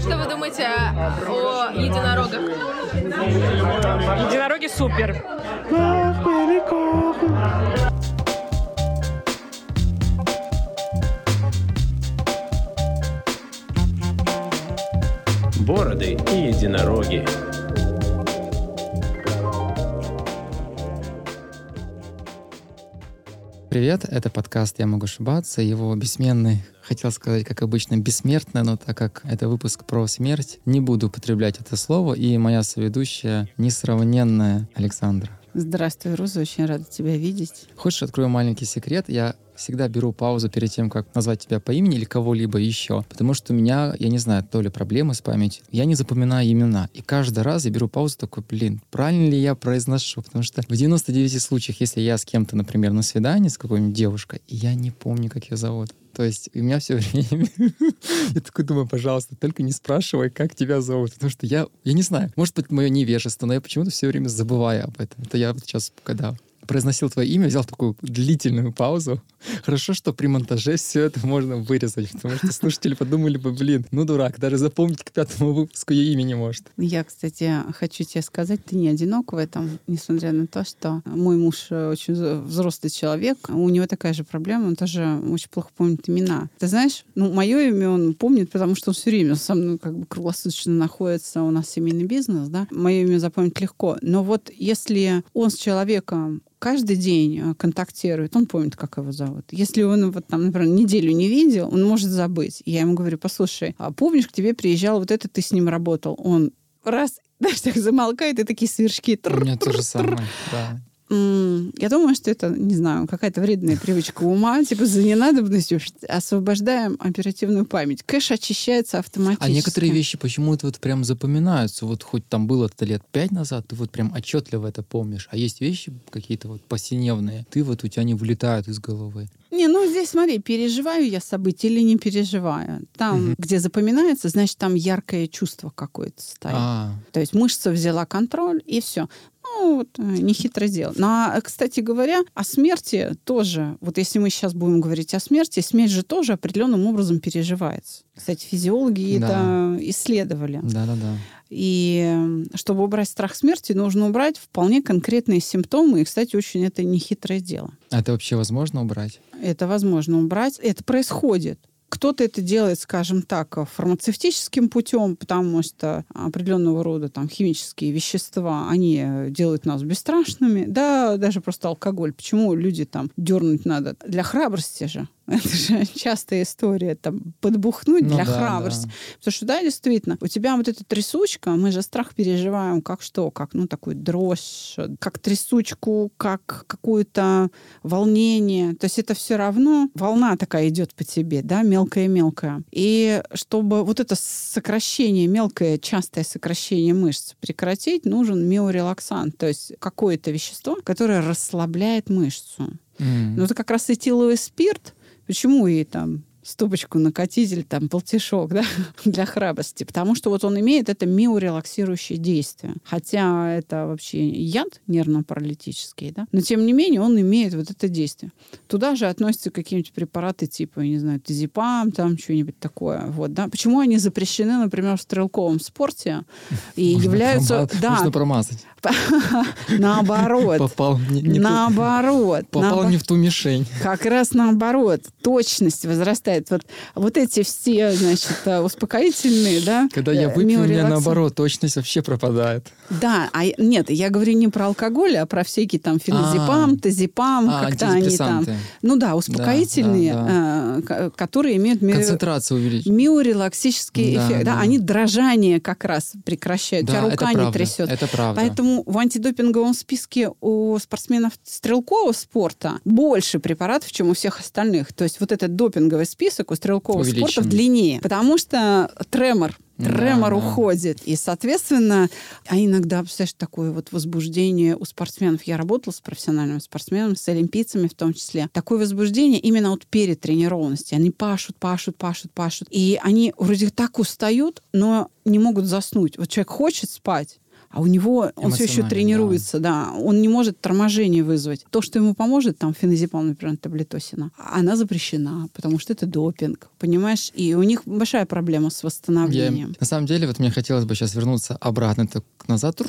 Что вы думаете о единорогах? Единороги супер. Бороды и единороги. Привет, это подкаст «Я могу ошибаться». Его бессменный, хотел сказать, как обычно, бессмертный, но так как это выпуск про смерть, не буду употреблять это слово. И моя соведущая, несравненная Александра. Здравствуй, Роза, очень рада тебя видеть. Хочешь, открою маленький секрет? Я всегда беру паузу перед тем, как назвать тебя по имени или кого-либо еще, потому что у меня, я не знаю, то ли проблемы с памятью, я не запоминаю имена. И каждый раз я беру паузу такой, блин, правильно ли я произношу? Потому что в 99 случаях, если я с кем-то, например, на свидании с какой-нибудь девушкой, я не помню, как ее зовут, то есть у меня все время... я такой думаю, пожалуйста, только не спрашивай, как тебя зовут. Потому что я, я не знаю, может быть, мое невежество, но я почему-то все время забываю об этом. Это я вот сейчас, когда произносил твое имя, взял такую длительную паузу. Хорошо, что при монтаже все это можно вырезать, потому что слушатели подумали бы, блин, ну дурак, даже запомнить к пятому выпуску ее имя не может. Я, кстати, хочу тебе сказать, ты не одинок в этом, несмотря на то, что мой муж очень взрослый человек, у него такая же проблема, он тоже очень плохо помнит имена. Ты знаешь, ну, мое имя он помнит, потому что он все время со мной как бы круглосуточно находится, у нас семейный бизнес, да, мое имя запомнить легко. Но вот если он с человеком каждый день э, контактирует, он помнит, как его зовут. Если он, вот там, например, неделю не видел, он может забыть. Я ему говорю, послушай, а помнишь, к тебе приезжал вот этот, ты с ним работал? Он раз даже так замолкает, и такие сверчки. У меня то же самое, да. Я думаю, что это, не знаю, какая-то вредная привычка ума, типа за ненадобностью освобождаем оперативную память. Кэш очищается автоматически. А некоторые вещи почему-то вот прям запоминаются. Вот хоть там было это лет пять назад, ты вот прям отчетливо это помнишь. А есть вещи какие-то вот повседневные, ты вот у тебя не вылетают из головы. Не, ну здесь смотри, переживаю я события или не переживаю. Там, угу. где запоминается, значит, там яркое чувство какое-то стоит. А. То есть мышца взяла контроль, и все. Ну, вот, э, нехитро сделал. Ну, а, кстати говоря, о смерти тоже, вот если мы сейчас будем говорить о смерти, смерть же тоже определенным образом переживается. Кстати, физиологи да. это исследовали. Да-да-да. И чтобы убрать страх смерти, нужно убрать вполне конкретные симптомы. И, кстати, очень это нехитрое дело. А это вообще возможно убрать? Это возможно убрать. Это происходит. Кто-то это делает, скажем так, фармацевтическим путем, потому что определенного рода там химические вещества, они делают нас бесстрашными. Да, даже просто алкоголь. Почему люди там дернуть надо? Для храбрости же. Это же частая история, там, подбухнуть ну, для да, храбрости. Да. Потому что, да, действительно, у тебя вот эта трясучка, мы же страх переживаем как что? Как, ну, такой дрожь, как трясучку, как какое-то волнение. То есть это все равно волна такая идет по тебе, да, мелкая-мелкая. И чтобы вот это сокращение, мелкое, частое сокращение мышц прекратить, нужен миорелаксант, то есть какое-то вещество, которое расслабляет мышцу. Mm. Ну, это как раз этиловый спирт, Почему и там стопочку накатить или там полтишок да, для храбрости. Потому что вот он имеет это миорелаксирующее действие. Хотя это вообще яд нервно-паралитический, да? но тем не менее он имеет вот это действие. Туда же относятся какие-нибудь препараты типа, я не знаю, тезипам, там что-нибудь такое. Вот, да? Почему они запрещены, например, в стрелковом спорте и можно являются... Промаз... Да, можно промазать. Наоборот. Попал не, наоборот. Попал не в ту мишень. Как раз наоборот. Точность возрастает. Вот, вот эти все, значит, э, успокоительные, да? Когда я э, выпью, у меня наоборот точность вообще пропадает. Да, а нет, я говорю не про алкоголь, а про всякие там феназепам, а. тазепам, а, как-то они там. Ну да, успокоительные, да. которые имеют концентрацию увеличить. Миорелаксический да, эффект. Да. они дрожание как раз прекращают. У тебя рука не трясет. Это правда. Поэтому Поэтому в антидопинговом списке у спортсменов стрелкового спорта больше препаратов, чем у всех остальных. То есть вот этот допинговый список у стрелкового Увеличен. спорта длиннее. Потому что тремор тремор да, уходит. И, соответственно, а иногда, представляешь, такое вот возбуждение у спортсменов. Я работала с профессиональными спортсменами, с олимпийцами в том числе. Такое возбуждение именно вот перед тренированностью. Они пашут, пашут, пашут, пашут. И они вроде так устают, но не могут заснуть. Вот человек хочет спать, а у него он все еще тренируется, да. Он не может торможение вызвать. То, что ему поможет, там феназепам, например, таблетосина, она запрещена, потому что это допинг, понимаешь? И у них большая проблема с Я- восстановлением. на самом деле, вот мне хотелось бы сейчас вернуться обратно, так назад.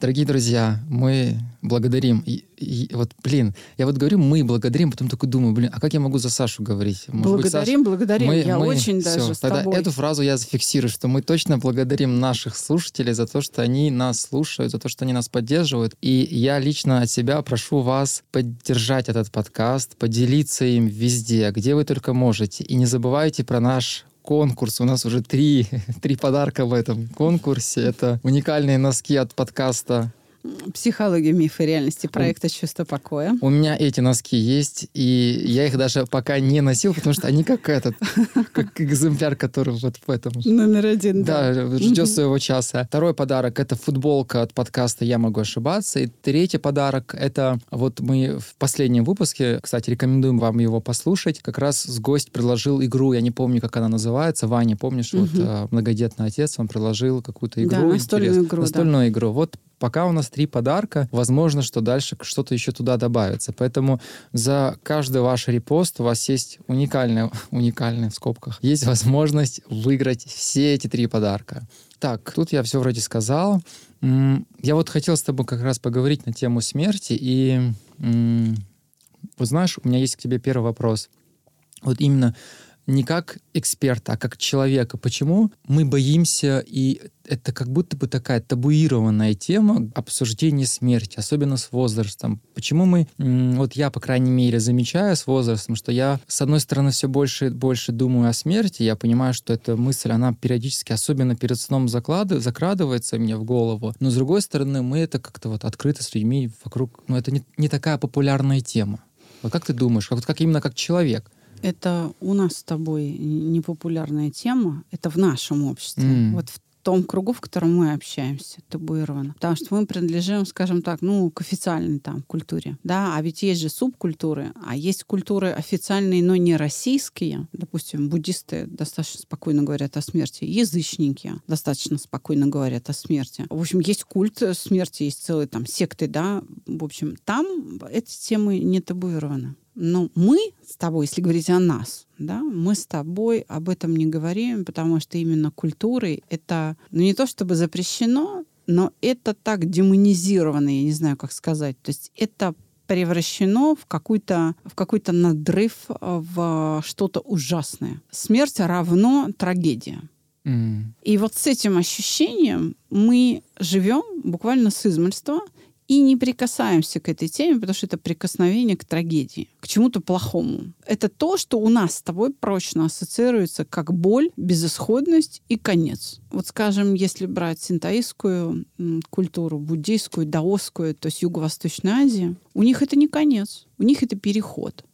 Дорогие друзья, мы благодарим. И- вот, блин, я вот говорю, мы благодарим, потом такой думаю, блин, а как я могу за Сашу говорить? Может быть, благодарим, Саша- благодарим. мы- Я мы- очень всё, даже с Тогда тобой. эту фразу я зафиксирую, что мы точно благодарим наших слушателей за то, что они нас слушают, за то, что они нас поддерживают. И я лично от себя прошу вас поддержать этот подкаст, поделиться им везде, где вы только можете. И не забывайте про наш конкурс. У нас уже три, три подарка в этом конкурсе. Это уникальные носки от подкаста Психология, миф и реальности проекта «Чувство покоя». У меня эти носки есть, и я их даже пока не носил, потому что они как этот, как экземпляр, который вот в этом. Номер один, да. Да, ждет своего часа. Второй подарок — это футболка от подкаста «Я могу ошибаться». И третий подарок — это вот мы в последнем выпуске, кстати, рекомендуем вам его послушать, как раз с гость предложил игру, я не помню, как она называется. Ваня, помнишь, вот э, многодетный отец, он предложил какую-то Да, игру. настольную интересную. игру, да. Настольную игру. Вот пока у нас три подарка, возможно, что дальше что-то еще туда добавится. Поэтому за каждый ваш репост у вас есть уникальная, уникальная в скобках, есть возможность выиграть все эти три подарка. Так, тут я все вроде сказал. Я вот хотел с тобой как раз поговорить на тему смерти. И вот знаешь, у меня есть к тебе первый вопрос. Вот именно не как эксперта, а как человека. Почему мы боимся, и это как будто бы такая табуированная тема обсуждения смерти, особенно с возрастом. Почему мы, вот я, по крайней мере, замечаю с возрастом, что я, с одной стороны, все больше и больше думаю о смерти, я понимаю, что эта мысль, она периодически, особенно перед сном, заклады, закрадывается мне в голову, но с другой стороны, мы это как-то вот открыто с людьми вокруг, ну это не, не такая популярная тема. Вот как ты думаешь, как, вот как именно как человек? Это у нас с тобой непопулярная тема. Это в нашем обществе. М. Вот в том кругу, в котором мы общаемся, табуировано. Потому что мы принадлежим, скажем так, ну, к официальной там культуре. Да, а ведь есть же субкультуры, а есть культуры официальные, но не российские. Допустим, буддисты достаточно спокойно говорят о смерти. Язычники достаточно спокойно говорят о смерти. В общем, есть культ смерти, есть целые там секты, да. В общем, там эти темы не табуированы. Но мы с тобой, если говорить о нас, да, мы с тобой об этом не говорим, потому что именно культурой это, ну не то чтобы запрещено, но это так демонизировано, я не знаю, как сказать. То есть это превращено в какой-то в какой-то надрыв, э, в что-то ужасное. Смерть равно трагедия. М. И вот с этим ощущением мы живем буквально с измольства и не прикасаемся к этой теме, потому что это прикосновение к трагедии, к чему-то плохому. Это то, что у нас с тобой прочно ассоциируется как боль, безысходность и конец. Вот, скажем, если брать синтаистскую культуру, буддийскую, даосскую, то есть Юго-Восточной Азии, у них это не конец, у них это переход.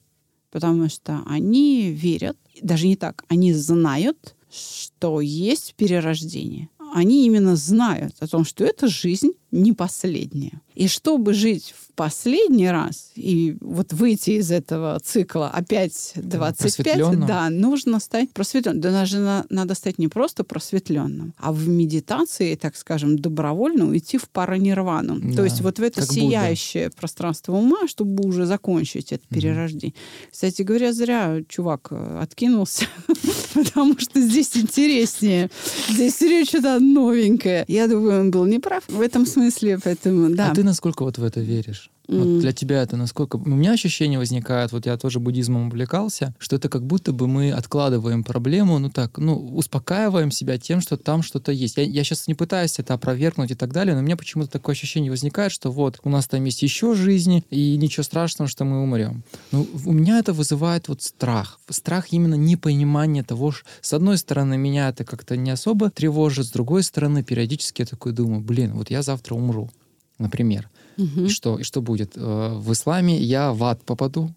Потому что они верят, даже не так, они знают, что есть перерождение. Они именно знают о том, что эта жизнь не последняя. И чтобы жить в последний раз и вот выйти из этого цикла опять 25, просветлённым. да, нужно стать просветленным. Да даже на- надо стать не просто просветленным, а в медитации, так скажем, добровольно уйти в паранирвану. Да, То есть вот в это как Будда. сияющее пространство ума, чтобы уже закончить это перерождение. Кстати говоря, зря чувак э, откинулся, потому что здесь интереснее. Здесь речь что-то новенькое. Я думаю, он был неправ в этом смысле, поэтому да. А ты насколько вот в это веришь? Вот для тебя это насколько... У меня ощущение возникает, вот я тоже буддизмом увлекался, что это как будто бы мы откладываем проблему, ну так, ну, успокаиваем себя тем, что там что-то есть. Я, я сейчас не пытаюсь это опровергнуть и так далее, но у меня почему-то такое ощущение возникает, что вот, у нас там есть еще жизни, и ничего страшного, что мы умрем. Но у меня это вызывает вот страх. Страх именно непонимания того, что... С одной стороны, меня это как-то не особо тревожит, с другой стороны, периодически я такой думаю, блин, вот я завтра умру, например. Мгм. И что, и что будет? Э, В исламе я в ад попаду,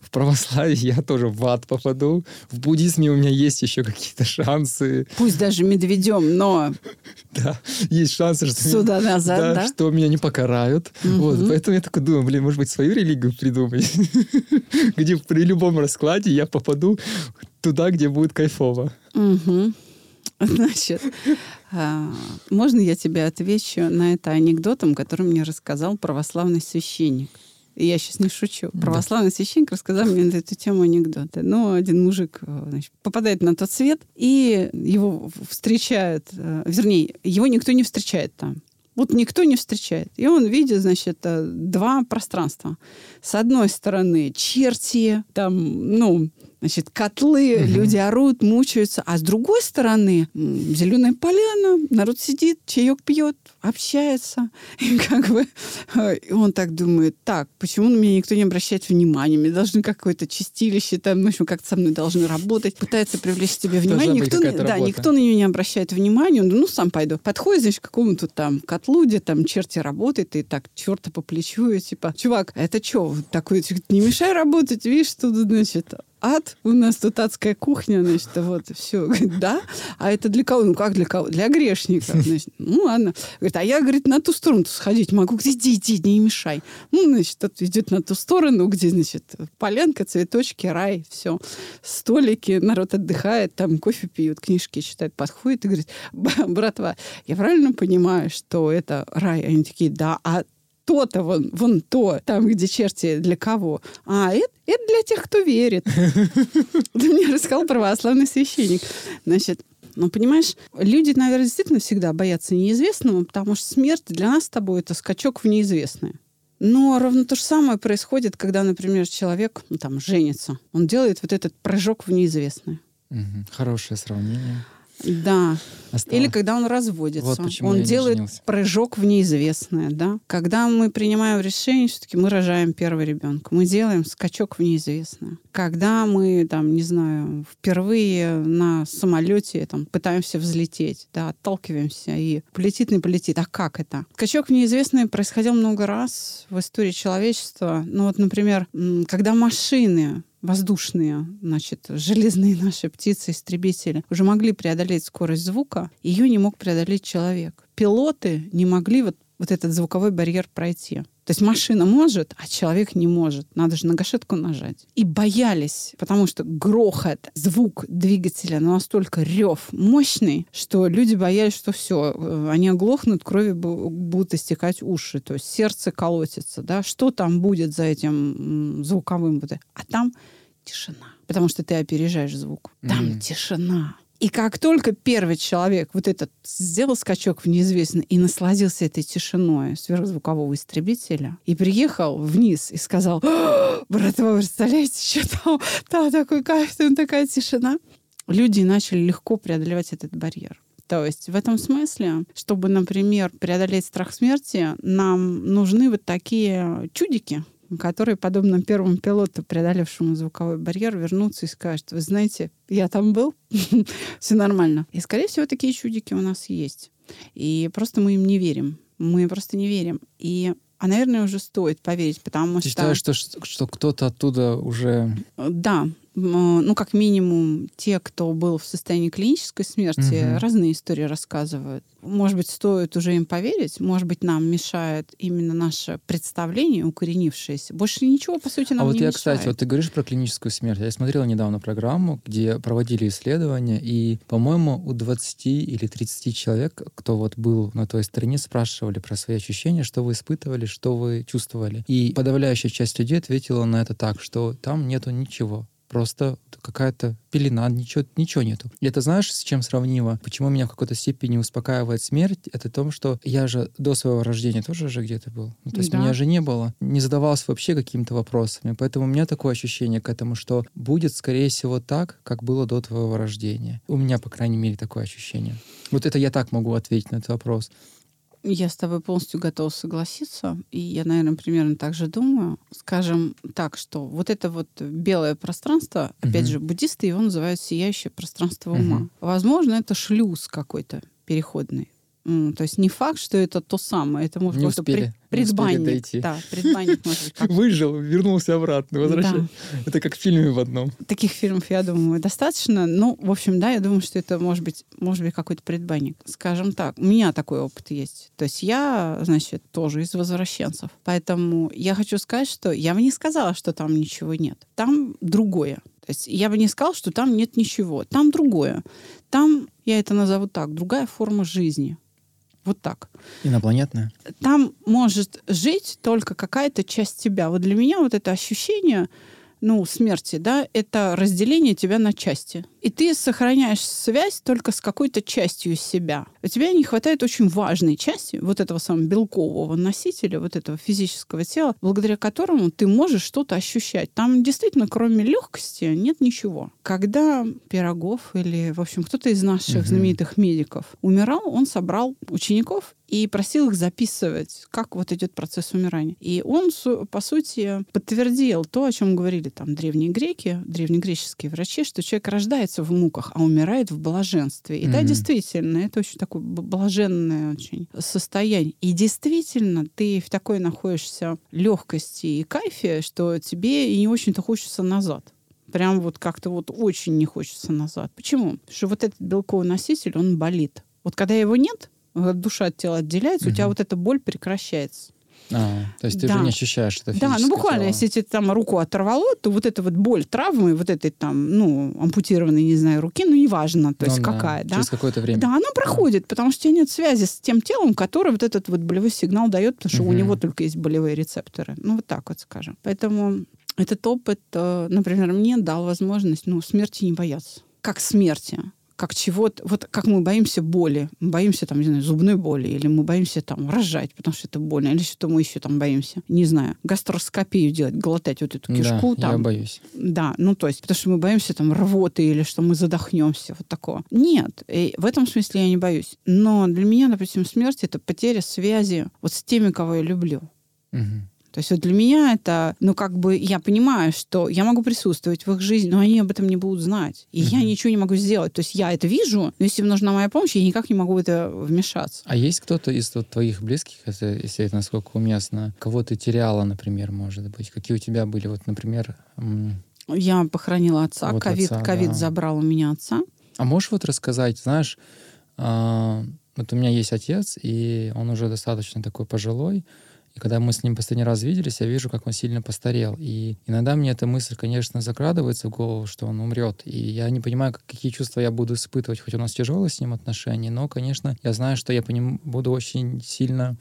в православии я тоже в ад попаду, в буддизме у меня есть еще какие-то шансы, Пусть даже медведем, но да, есть шансы, что, меня, сюда назад, да, да? что меня не покарают. Вот, поэтому я такой думаю, блин, может быть, свою религию придумать, где при любом раскладе я попаду туда, где будет кайфово. Мгм. Значит, можно я тебе отвечу на это анекдотом, который мне рассказал православный священник? И я сейчас не шучу. Православный священник рассказал мне на эту тему анекдоты. Ну, один мужик э, значит, попадает на тот свет, и его встречают, э, вернее, его никто не встречает там. Вот никто не встречает. И он видит, значит, э, два пространства. С одной стороны черти, там, ну, значит, котлы, угу. люди орут, мучаются. А с другой стороны, зеленая поляна, народ сидит, чаек пьет, общается. И как бы и он так думает, так, почему на меня никто не обращает внимания? Мне должны какое-то чистилище, там, в общем, как-то со мной должны работать. Пытается привлечь к себе внимание. Никто, да, никто на нее не обращает внимания. Он ну, сам пойду. Подходит, значит, к какому-то там котлу, где там черти работает, и так черта по плечу, и типа, чувак, это что, такой, не мешай работать, видишь, тут, значит, ад, у нас тут адская кухня, значит, вот, все. Говорит, да? А это для кого? Ну, как для кого? Для грешников. Значит, ну, ладно. Говорит, а я, говорит, на ту сторону сходить могу. Говорит, иди, иди, не мешай. Ну, значит, тот идет на ту сторону, где, значит, полянка, цветочки, рай, все. Столики, народ отдыхает, там кофе пьют, книжки читают, подходит и говорит, братва, я правильно понимаю, что это рай? Они такие, да, а то-то, вон, вон то, там, где черти для кого. А это, это для тех, кто верит. Это мне рассказал православный священник. Значит, ну, понимаешь, люди, наверное, действительно всегда боятся неизвестного, потому что смерть для нас с тобой это скачок в неизвестное. Но ровно то же самое происходит, когда, например, человек ну, там женится. Он делает вот этот прыжок в неизвестное. Угу. Хорошее сравнение. Да. Осталось. Или когда он разводится. Вот он делает прыжок в неизвестное. Да? Когда мы принимаем решение, все-таки мы рожаем первого ребенка. Мы делаем скачок в неизвестное. Когда мы, там, не знаю, впервые на самолете там, пытаемся взлететь, да, отталкиваемся и полетит, не полетит. А как это? Скачок в неизвестное происходил много раз в истории человечества. Ну вот, например, когда машины воздушные, значит, железные наши птицы-истребители уже могли преодолеть скорость звука, ее не мог преодолеть человек. Пилоты не могли вот, вот этот звуковой барьер пройти. То есть машина может, а человек не может. Надо же на гашетку нажать. И боялись, потому что грохот, звук двигателя ну, настолько рев мощный, что люди боялись, что все, э, они оглохнут, крови будут истекать уши, то есть сердце колотится, да, что там будет за этим звуковым? А там тишина. Потому что ты опережаешь звук. Там mm. тишина. И как только первый человек вот этот сделал скачок в неизвестное и насладился этой тишиной сверхзвукового истребителя, и приехал вниз и сказал, братва, вы представляете, что там, там такой кайф, там такая тишина, люди начали легко преодолевать этот барьер. То есть в этом смысле, чтобы, например, преодолеть страх смерти, нам нужны вот такие чудики, которые, подобно первому пилоту, преодолевшему звуковой барьер, вернутся и скажут, вы знаете, я там был, все нормально. И, скорее всего, такие чудики у нас есть. И просто мы им не верим. Мы просто не верим. И а, наверное, уже стоит поверить, потому Ты что... считаешь, что, что кто-то оттуда уже... Да, ну, как минимум, те, кто был в состоянии клинической смерти, угу. разные истории рассказывают. Может быть, стоит уже им поверить, может быть, нам мешает именно наше представление, укоренившееся. Больше ничего, по сути, нам а вот не я, мешает. кстати, вот ты говоришь про клиническую смерть. Я смотрела недавно программу, где проводили исследования, и, по-моему, у 20 или 30 человек, кто вот был на той стороне, спрашивали про свои ощущения, что вы испытывали, что вы чувствовали. И подавляющая часть людей ответила на это так, что там нету ничего просто какая-то пелена, ничего, ничего нету. И это знаешь, с чем сравнимо? Почему меня в какой-то степени успокаивает смерть? Это том, что я же до своего рождения тоже же где-то был. Ну, то есть да. меня же не было. Не задавался вообще какими-то вопросами. Поэтому у меня такое ощущение к этому, что будет, скорее всего, так, как было до твоего рождения. У меня, по крайней мере, такое ощущение. Вот это я так могу ответить на этот вопрос. Я с тобой полностью готова согласиться. И я, наверное, примерно так же думаю. Скажем так, что вот это вот белое пространство, uh-huh. опять же, буддисты его называют сияющее пространство ума. Uh-huh. Возможно, это шлюз какой-то переходный. То есть не факт, что это то самое. Это может быть пред, предбанник. Да, предбанник может быть. Выжил, вернулся обратно, возвращается. Да. Это как в фильме в одном. Таких фильмов, я думаю, достаточно. Ну, в общем, да, я думаю, что это может быть, может быть какой-то предбанник. Скажем так, у меня такой опыт есть. То есть я, значит, тоже из возвращенцев. Поэтому я хочу сказать, что я бы не сказала, что там ничего нет. Там другое. То есть я бы не сказала, что там нет ничего. Там другое. Там, я это назову так, другая форма жизни. Вот так. Инопланетная? Там может жить только какая-то часть тебя. Вот для меня вот это ощущение, ну, смерти, да, это разделение тебя на части. И ты сохраняешь связь только с какой-то частью себя. У тебя не хватает очень важной части, вот этого самого белкового носителя, вот этого физического тела, благодаря которому ты можешь что-то ощущать. Там действительно, кроме легкости, нет ничего. Когда Пирогов или, в общем, кто-то из наших Мгм. знаменитых медиков умирал, он собрал учеников и просил их записывать, как вот идет процесс умирания. И он, по сути, подтвердил то, о чем говорили там древние греки, древнегреческие врачи, что человек рождается в муках, а умирает в блаженстве. И да, Мгм. действительно, это очень такое блаженное очень состояние. И действительно, ты в такой находишься легкости и кайфе, что тебе и не очень-то хочется назад. Прям вот как-то вот очень не хочется назад. Почему? Потому что вот этот белковый носитель, он болит. Вот когда его нет, душа от тела отделяется, у тебя вот эта боль прекращается. А, то есть ты Да. уже не ощущаешь это Да, ну буквально, тело. если тебе там руку оторвало, то вот эта вот боль травмы, вот этой там, ну, ампутированной, не знаю, руки, ну, неважно, то есть Ну да, какая, да. Через какое-то время. Да, она проходит, потому что у тебя нет связи с тем телом, которое вот этот вот болевой сигнал дает, потому что у Мгм. него только есть болевые рецепторы. Ну, вот так вот скажем. Поэтому этот опыт, э, например, мне дал возможность, ну, смерти не бояться. Как смерти как чего-то, вот как мы боимся боли, мы боимся там, не знаю, зубной боли, или мы боимся там рожать, потому что это больно, или что мы еще там боимся, не знаю, гастроскопию делать, глотать вот эту кишку да, я там. боюсь. Да, ну то есть, потому что мы боимся там рвоты или что мы задохнемся, вот такого. Нет, и в этом смысле я не боюсь. Но для меня, допустим, смерть это потеря связи вот с теми, кого я люблю. Мгм. То есть вот для меня это, ну как бы я понимаю, что я могу присутствовать в их жизни, но они об этом не будут знать. И я Мгм. ничего не могу сделать. То есть я это вижу, но если им нужна моя помощь, я никак не могу в это вмешаться. А есть кто-то из вот твоих близких, это, если это насколько уместно, кого ты теряла, например, может быть? Какие у тебя были, вот, например... Я похоронила отца, Вот ковид, отца, ковид да. забрал у меня отца. А можешь вот рассказать, знаешь, а, вот у меня есть отец, и он уже достаточно такой пожилой, и когда мы с ним последний раз виделись, я вижу, как он сильно постарел. И иногда мне эта мысль, конечно, закрадывается в голову, что он умрет. И я не понимаю, как- какие чувства я буду испытывать, хоть у нас тяжелые с ним отношения, но, конечно, я знаю, что я по нему буду очень сильно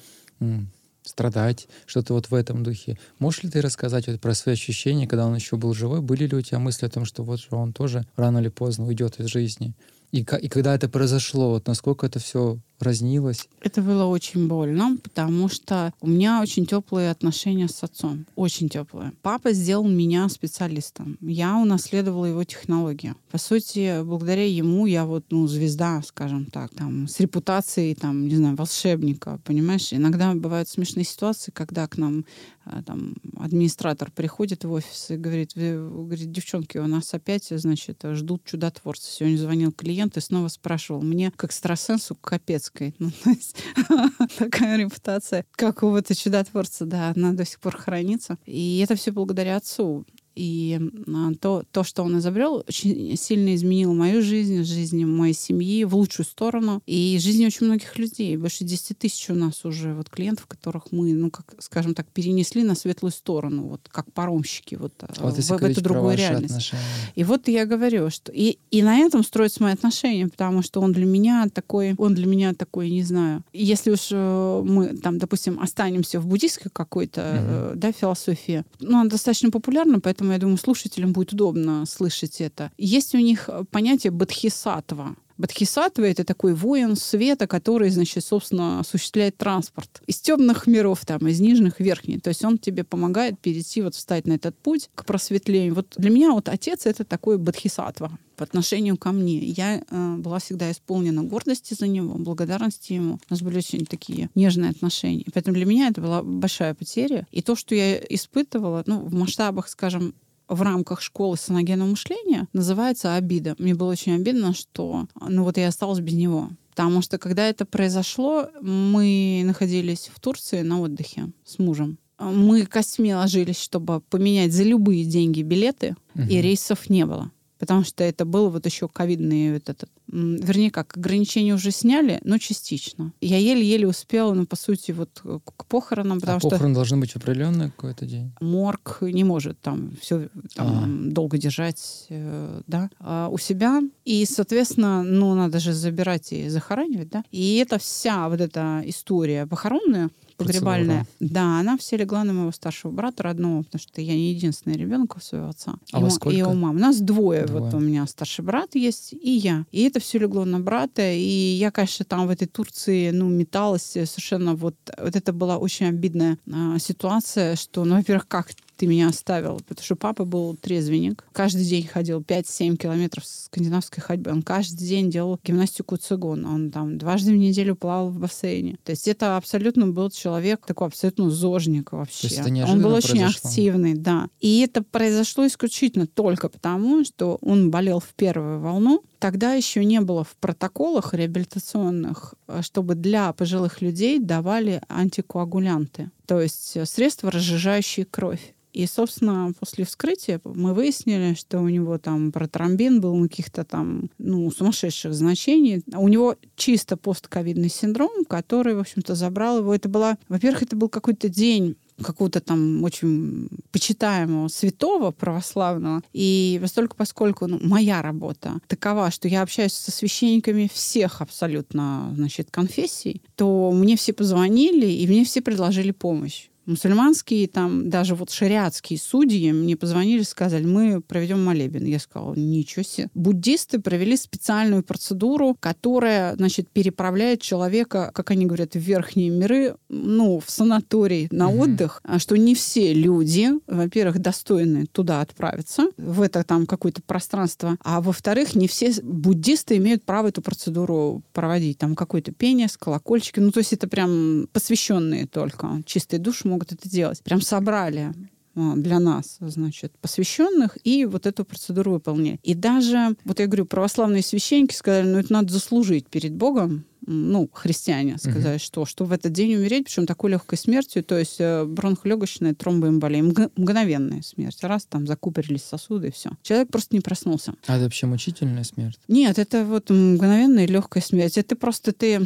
страдать, что-то вот в этом духе. Можешь ли ты рассказать вот про свои ощущения, когда он еще был живой? Были ли у тебя мысли о том, что вот он тоже рано или поздно уйдет из жизни? И, и когда это произошло, вот насколько это все разнилось? Это было очень больно, потому что у меня очень теплые отношения с отцом. Очень теплые. Папа сделал меня специалистом. Я унаследовала его технологии. По сути, благодаря ему я вот, ну, звезда, скажем так, там, с репутацией, там, не знаю, волшебника, понимаешь? Иногда бывают смешные ситуации, когда к нам а, там администратор приходит в офис и говорит, «Вы- говорит, девчонки, у нас опять, значит, ждут чудотворца. Сегодня звонил клиент и снова спрашивал мне, к экстрасенсу, капец, говорит. Ну, то есть такая репутация какого-то чудотворца, да, она до сих пор хранится. И это все благодаря отцу. И а, то, то, что он изобрел, очень сильно изменило мою жизнь, жизнь моей семьи в лучшую сторону. И жизнь очень многих людей. Больше 10 тысяч у нас уже вот клиентов, которых мы, ну, как, скажем так, перенесли на светлую сторону, вот как паромщики вот, а, Вот в, в эту другую реальность. отношения. И вот я говорю, что и, и на этом строятся мои отношения, потому что он для меня такой, он для меня такой, не знаю. Если уж э, мы там, допустим, останемся в буддийской какой-то, э, да, философии, ну, она достаточно популярна, поэтому я думаю, слушателям будет удобно слышать это. Есть у них понятие бодхисаттва. Бодхисаттва — это такой воин света, который, значит, собственно, осуществляет транспорт из темных миров, там, из нижних в верхний. То есть он тебе помогает перейти, вот встать на этот путь к просветлению. Вот для меня вот отец — это такой бодхисаттва по отношению ко мне. Я э, была всегда исполнена гордости за него, благодарности ему. У нас были очень такие нежные отношения. Поэтому для меня это была большая потеря. И то, что я испытывала, ну, в масштабах, скажем, в рамках школы саногенного мышления называется обида. Мне было очень обидно, что ну вот я осталась без него. Потому что когда это произошло, мы находились в Турции на отдыхе с мужем. Мы костьми ложились, чтобы поменять за любые деньги билеты, и Мгм. рейсов не было. Потому что это был вот еще ковидный вот этот вернее как, ограничения уже сняли, но частично. Я еле-еле успела, ну, по сути, вот к к похоронам, потому а что похорон должны быть в определенный какой-то день? морг не может там все там, долго держать э, да, а у себя. И, соответственно, ну, надо же забирать и захоранивать, да. И это вся вот эта история похоронная, погребальная, да, она все легла на моего старшего брата родного, потому что я не единственный ребенок у своего отца. А и, вас сколько? и у мамы. У нас двое. Двое. Вот у меня старший брат есть, и я. И это все легло на брата. И я, конечно, там в этой Турции, ну, металась э, совершенно вот... Вот это была очень обидная а, ситуация, что, ну, во-первых, как ты меня оставил? Потому что папа был трезвенник. Каждый день ходил 5-7 километров скандинавской ходьбы. Он каждый день делал гимнастику цигун. Он там дважды в неделю плавал в бассейне. То есть это абсолютно был человек такой абсолютно зожник вообще. есть это он был очень произошло? активный, да. И это произошло исключительно только потому, что он болел в первую волну. Тогда еще не было в протоколах реабилитационных, э, чтобы для пожилых людей давали антикоагулянты, то есть э, средства, разжижающие кровь. И, собственно, после вскрытия мы выяснили, что у него там протромбин был на каких-то там, ну, сумасшедших значений. У него чисто постковидный синдром, который, в общем-то, забрал его. Это была, во-первых, это был какой-то день какого-то там очень почитаемого святого православного. И постольку, поскольку ну, моя работа такова, что я общаюсь со священниками всех абсолютно, значит, конфессий, то мне все позвонили, и мне все предложили помощь. Мусульманские, там, даже вот шариатские судьи мне позвонили сказали, мы проведем молебен. Я сказала, ничего себе. Буддисты провели специальную процедуру, которая, значит, переправляет человека, как они говорят, в верхние миры, ну, в санаторий на Мгм. отдых, а что не все люди, во-первых, достойны туда отправиться, в это там какое-то пространство, а во-вторых, не все буддисты имеют право эту процедуру проводить. Там какое-то пение с колокольчики. Ну, то есть это прям посвященные только. Чистые души могут это делать. Прям собрали а, для нас, значит, посвященных, и вот эту процедуру выполнили. И даже, вот я говорю, православные священники сказали, ну, это надо заслужить перед Богом, ну, христиане сказали, что, что в этот день умереть, причем такой легкой смертью, то есть э, бронхолегочная тромбоэмболия, мг- мгновенная смерть. Раз, там закупорились сосуды, и все. Человек просто не проснулся. А это вообще мучительная смерть? Нет, это вот мгновенная легкая смерть. Это просто ты,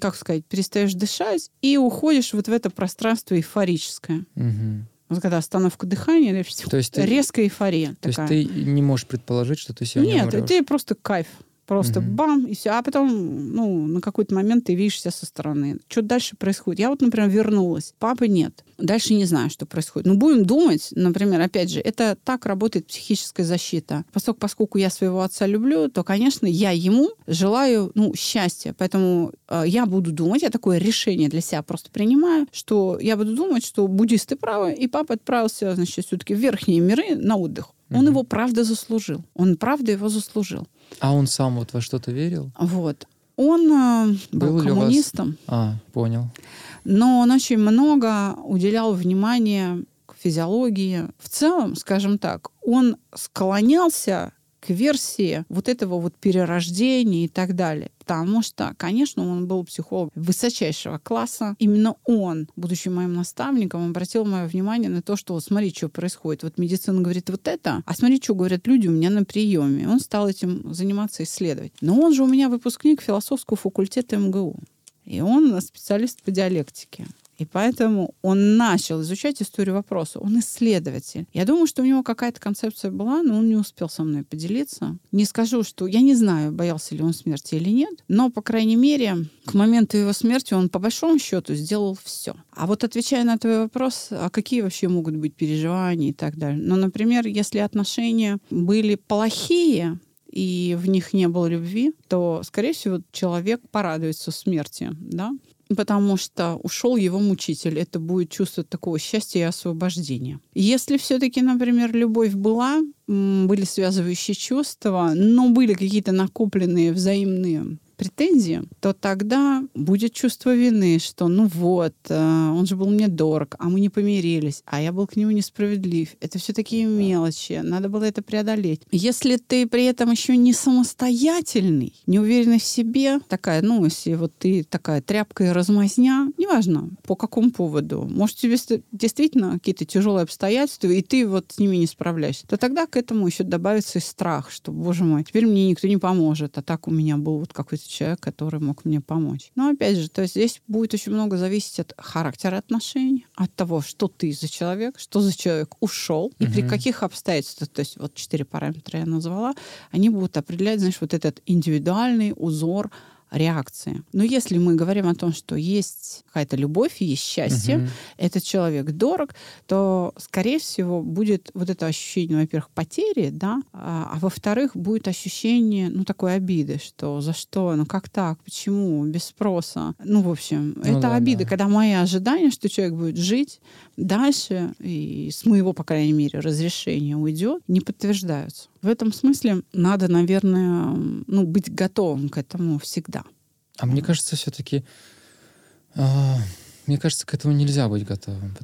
как сказать, перестаешь дышать и уходишь вот в это пространство эйфорическое. Мгм. Вот когда остановка дыхания, То есть ты, резкая эйфория то есть такая. ты не можешь предположить, что ты сегодня Нет, умрёшь? это просто кайф. Просто Мгм. бам, и все. А потом, ну, на какой-то момент ты видишь себя со стороны. Что дальше происходит? Я вот, например, вернулась. Папы нет. Дальше не знаю, что происходит. Но будем думать, например, опять же, это так работает психическая защита. Поскольку, поскольку я своего отца люблю, то, конечно, я ему желаю, ну, счастья. Поэтому э, я буду думать, я такое решение для себя просто принимаю, что я буду думать, что буддисты правы, и папа отправился, значит, все-таки в верхние миры на отдых. Он Мгм. его правда заслужил. Он правда его заслужил. А он сам вот во что-то верил? Вот. Он э, был, Был коммунистом, А, понял. но он очень много уделял внимания к физиологии. В целом, скажем так, он склонялся к версии вот этого вот перерождения и так далее. Потому что, конечно, он был психолог высочайшего класса. Именно он, будучи моим наставником, обратил мое внимание на то, что вот смотри, что происходит. Вот медицина говорит вот это, а смотри, что говорят люди у меня на приеме. Он стал этим заниматься, исследовать. Но он же у меня выпускник философского факультета МГУ. И он специалист по диалектике. И поэтому он начал изучать историю вопроса. Он исследователь. Я думаю, что у него какая-то концепция была, но он не успел со мной поделиться. Не скажу, что... Я не знаю, боялся ли он смерти или нет, но, по крайней мере, к моменту его смерти он, по большому счету, сделал все. А вот отвечая на твой вопрос, а какие вообще могут быть переживания и так далее? Ну, например, если отношения были плохие, и в них не было любви, то, скорее всего, человек порадуется смерти, да? Потому что ушел его мучитель. Это будет чувство такого счастья и освобождения. Если все-таки, например, любовь была, были связывающие чувства, но были какие-то накопленные взаимные претензии, то тогда будет чувство вины, что ну вот, э, он же был мне дорог, а мы не помирились, а я был к нему несправедлив. Это все такие мелочи, надо было это преодолеть. Если ты при этом еще не самостоятельный, не уверенный в себе, такая, ну, если вот ты такая тряпка и размазня, неважно, по какому поводу, может, тебе ст- действительно какие-то тяжелые обстоятельства, и ты вот с ними не справляешься, то тогда к этому еще добавится и страх, что, боже мой, теперь мне никто не поможет, а так у меня был вот какой-то человек, который мог мне помочь. Но опять же, то есть здесь будет очень много зависеть от характера отношений, от того, что ты за человек, что за человек ушел, и при Мгм. каких обстоятельствах, то есть вот четыре параметра я назвала, они будут определять, знаешь, вот этот индивидуальный узор реакции. Но если мы говорим о том, что есть какая-то любовь, есть счастье, Мгм. этот человек дорог, то, скорее всего, будет вот это ощущение, во-первых, потери, да, а, а во-вторых, будет ощущение, ну, такой обиды, что за что, ну, как так, почему, без спроса. Ну, в общем, Ну это да, обида, да. когда мои ожидания, что человек будет жить дальше, и с моего, по крайней мере, разрешения уйдет, не подтверждаются. В этом смысле надо, наверное, ну, быть готовым к этому всегда. А мне кажется, все-таки, мне кажется, к этому нельзя быть готовым.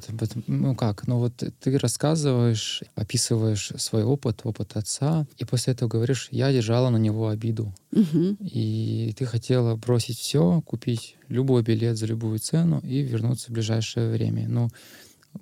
Ну как, ну вот ты рассказываешь, описываешь свой опыт, опыт отца, и после этого говоришь, я держала на него обиду. Мгм. И ты хотела бросить все, купить любой билет за любую цену и вернуться в ближайшее время. Ну,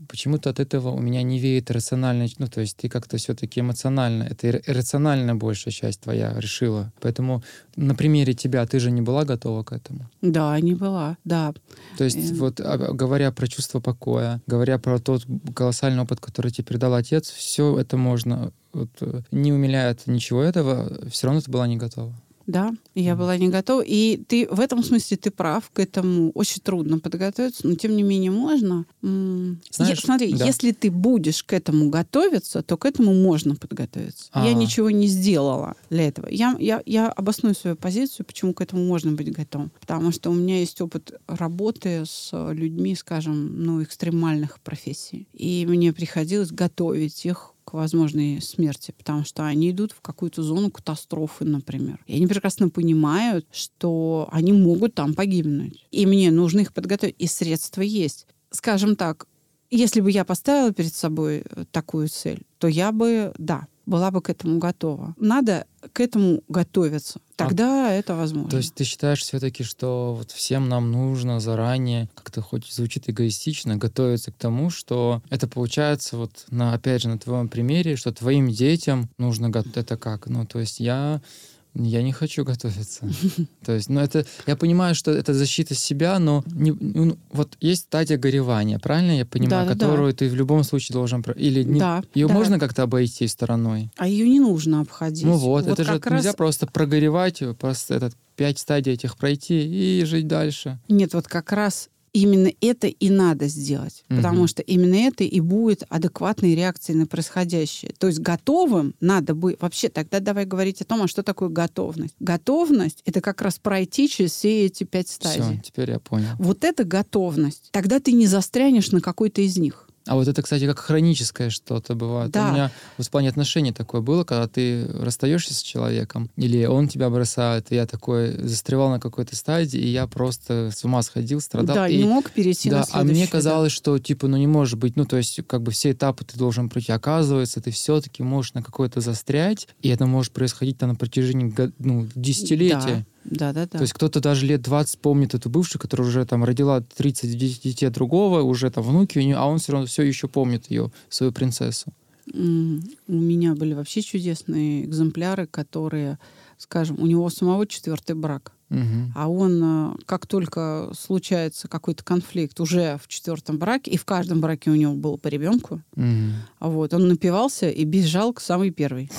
почему-то от этого у меня не веет рациональной, ну, то есть ты как-то все-таки эмоционально, это иррациональная большая часть твоя решила. Поэтому на примере тебя ты же не была готова к этому. Да, не была, да. То есть Эм. вот а, говоря про чувство покоя, говоря про тот колоссальный опыт, который тебе передал отец, все это можно, вот, э, не умиляет ничего этого, все равно ты была не готова. Да, я была не готова. И ты в этом смысле ты прав, к этому очень трудно подготовиться, но тем не менее можно. Знаешь, е- смотри, да. если ты будешь к этому готовиться, то к этому можно подготовиться. А. Я ничего не сделала для этого. Я, я, я обосную свою позицию, почему к этому можно быть готовым. Потому что у меня есть опыт работы с людьми, скажем, ну, экстремальных профессий. И мне приходилось готовить их возможной смерти, потому что они идут в какую-то зону катастрофы, например. И они прекрасно понимают, что они могут там погибнуть. И мне нужно их подготовить. И средства есть. Скажем так, если бы я поставила перед собой такую цель, то я бы, да, была бы к этому готова. Надо к этому готовиться. Тогда это возможно. То есть ты считаешь все-таки, что вот всем нам нужно заранее, как-то хоть звучит эгоистично, готовиться к тому, что это получается вот на, опять же, на твоем примере, что твоим детям нужно готовиться. Это как? Ну, то есть я я не хочу готовиться. То есть, ну это, я понимаю, что это защита себя, но не, ну, вот есть стадия горевания, правильно я понимаю, Да-да-да. которую ты в любом случае должен, или не- Да, ее да. можно как-то обойти стороной? А ее не нужно обходить. Ну вот, это же раз- нельзя просто прогоревать, просто этот пять стадий этих пройти и жить дальше. Нет, вот как раз именно это и надо сделать. Мгм. Потому что именно это и будет адекватной реакцией на происходящее. То есть готовым надо быть... Вообще, тогда давай говорить о том, а что такое готовность. Готовность — это как раз пройти через все эти пять Все, стадий. теперь я понял. Вот это готовность. Тогда ты не застрянешь на какой-то из них. А вот это, кстати, как хроническое что-то бывает. Да. У меня в плане отношений такое было, когда ты расстаешься с человеком, или он тебя бросает, и я такой застревал на какой-то стадии, и я просто с ума сходил, страдал. да, и, не мог перейти да, на а следующий мне этап. казалось, что типа, ну не может быть, ну то есть как бы все этапы ты должен пройти. Оказывается, ты все-таки можешь на какой-то застрять, и это может происходить там, на протяжении ну, десятилетия. Да, да, да. То есть кто-то даже лет 20 помнит эту бывшую, которая уже там родила 30 ди- детей другого, уже там внуки у нее, а он все равно все еще помнит ее, свою принцессу. У меня были вообще чудесные экземпляры, которые, скажем, у него самого четвертый брак. Мгм. А он, э, как только случается какой-то конфликт уже в четвертом браке, и в каждом браке у него было по ребенку, а вот, он напивался и бежал к самой первой.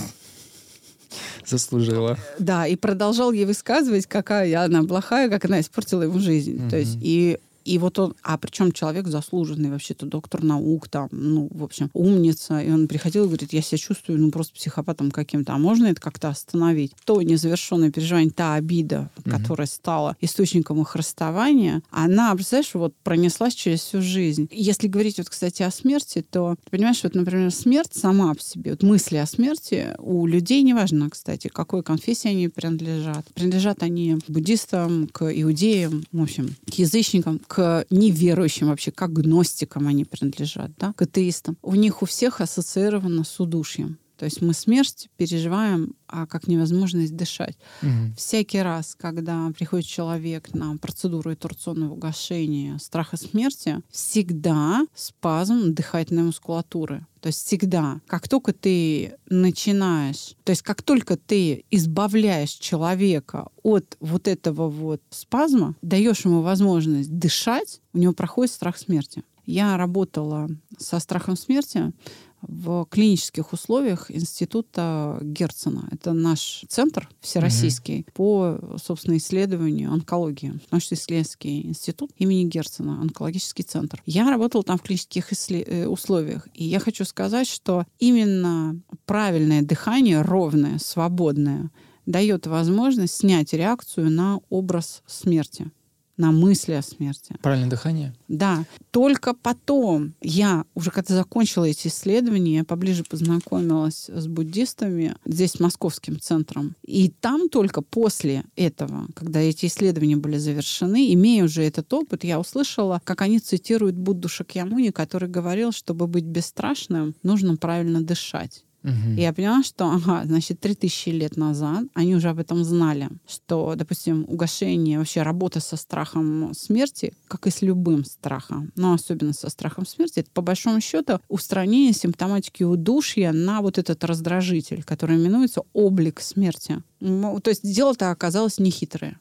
Заслужила. Да, и продолжал ей высказывать, какая она плохая, как она испортила ему жизнь. То есть, и И вот он, а причем человек заслуженный, вообще-то доктор наук, там, ну, в общем, умница. И он приходил и говорит, я себя чувствую, ну, просто психопатом каким-то. А можно это как-то остановить? То незавершенное переживание, та обида, Мгм. которая стала источником их расставания, она, представляешь, вот пронеслась через всю жизнь. Если говорить, вот, кстати, о смерти, то, понимаешь, вот, например, смерть сама по себе, вот мысли о смерти у людей, неважно, кстати, какой конфессии они принадлежат. Принадлежат они к буддистам, к иудеям, в общем, к язычникам, к неверующим вообще, к агностикам они принадлежат, да, к атеистам. У них у всех ассоциировано с удушьем. То есть мы смерть переживаем а как невозможность дышать. Мгм. Всякий раз, когда приходит человек на процедуру итерационного гашения страха смерти, всегда спазм дыхательной мускулатуры. То есть всегда, как только ты начинаешь, то есть как только ты избавляешь человека от вот этого вот спазма, даешь ему возможность дышать, у него проходит страх смерти. Я работала со страхом смерти в клинических условиях Института Герцена. Это наш центр всероссийский по, собственно, исследованию онкологии. Научно-исследовательский институт имени Герцена, онкологический центр. Я работала там в клинических иссле- э, условиях. И я хочу сказать, что именно правильное дыхание, ровное, свободное, дает возможность снять реакцию на образ смерти на мысли о смерти. Правильное дыхание? Да. Только потом я, уже когда закончила эти исследования, я поближе познакомилась с буддистами, здесь московским центром. И там только после этого, когда эти исследования были завершены, имея уже этот опыт, я услышала, как они цитируют Будду Шакьямуни, который говорил, чтобы быть бесстрашным, нужно правильно дышать. Мгм. И я поняла, что, ага, значит, 3000 лет назад они уже об этом знали, что, допустим, угошение, вообще работа со страхом смерти, как и с любым страхом, но особенно со страхом смерти, это по большому счету устранение симптоматики удушья на вот этот раздражитель, который именуется облик смерти. То есть дело-то оказалось нехитрое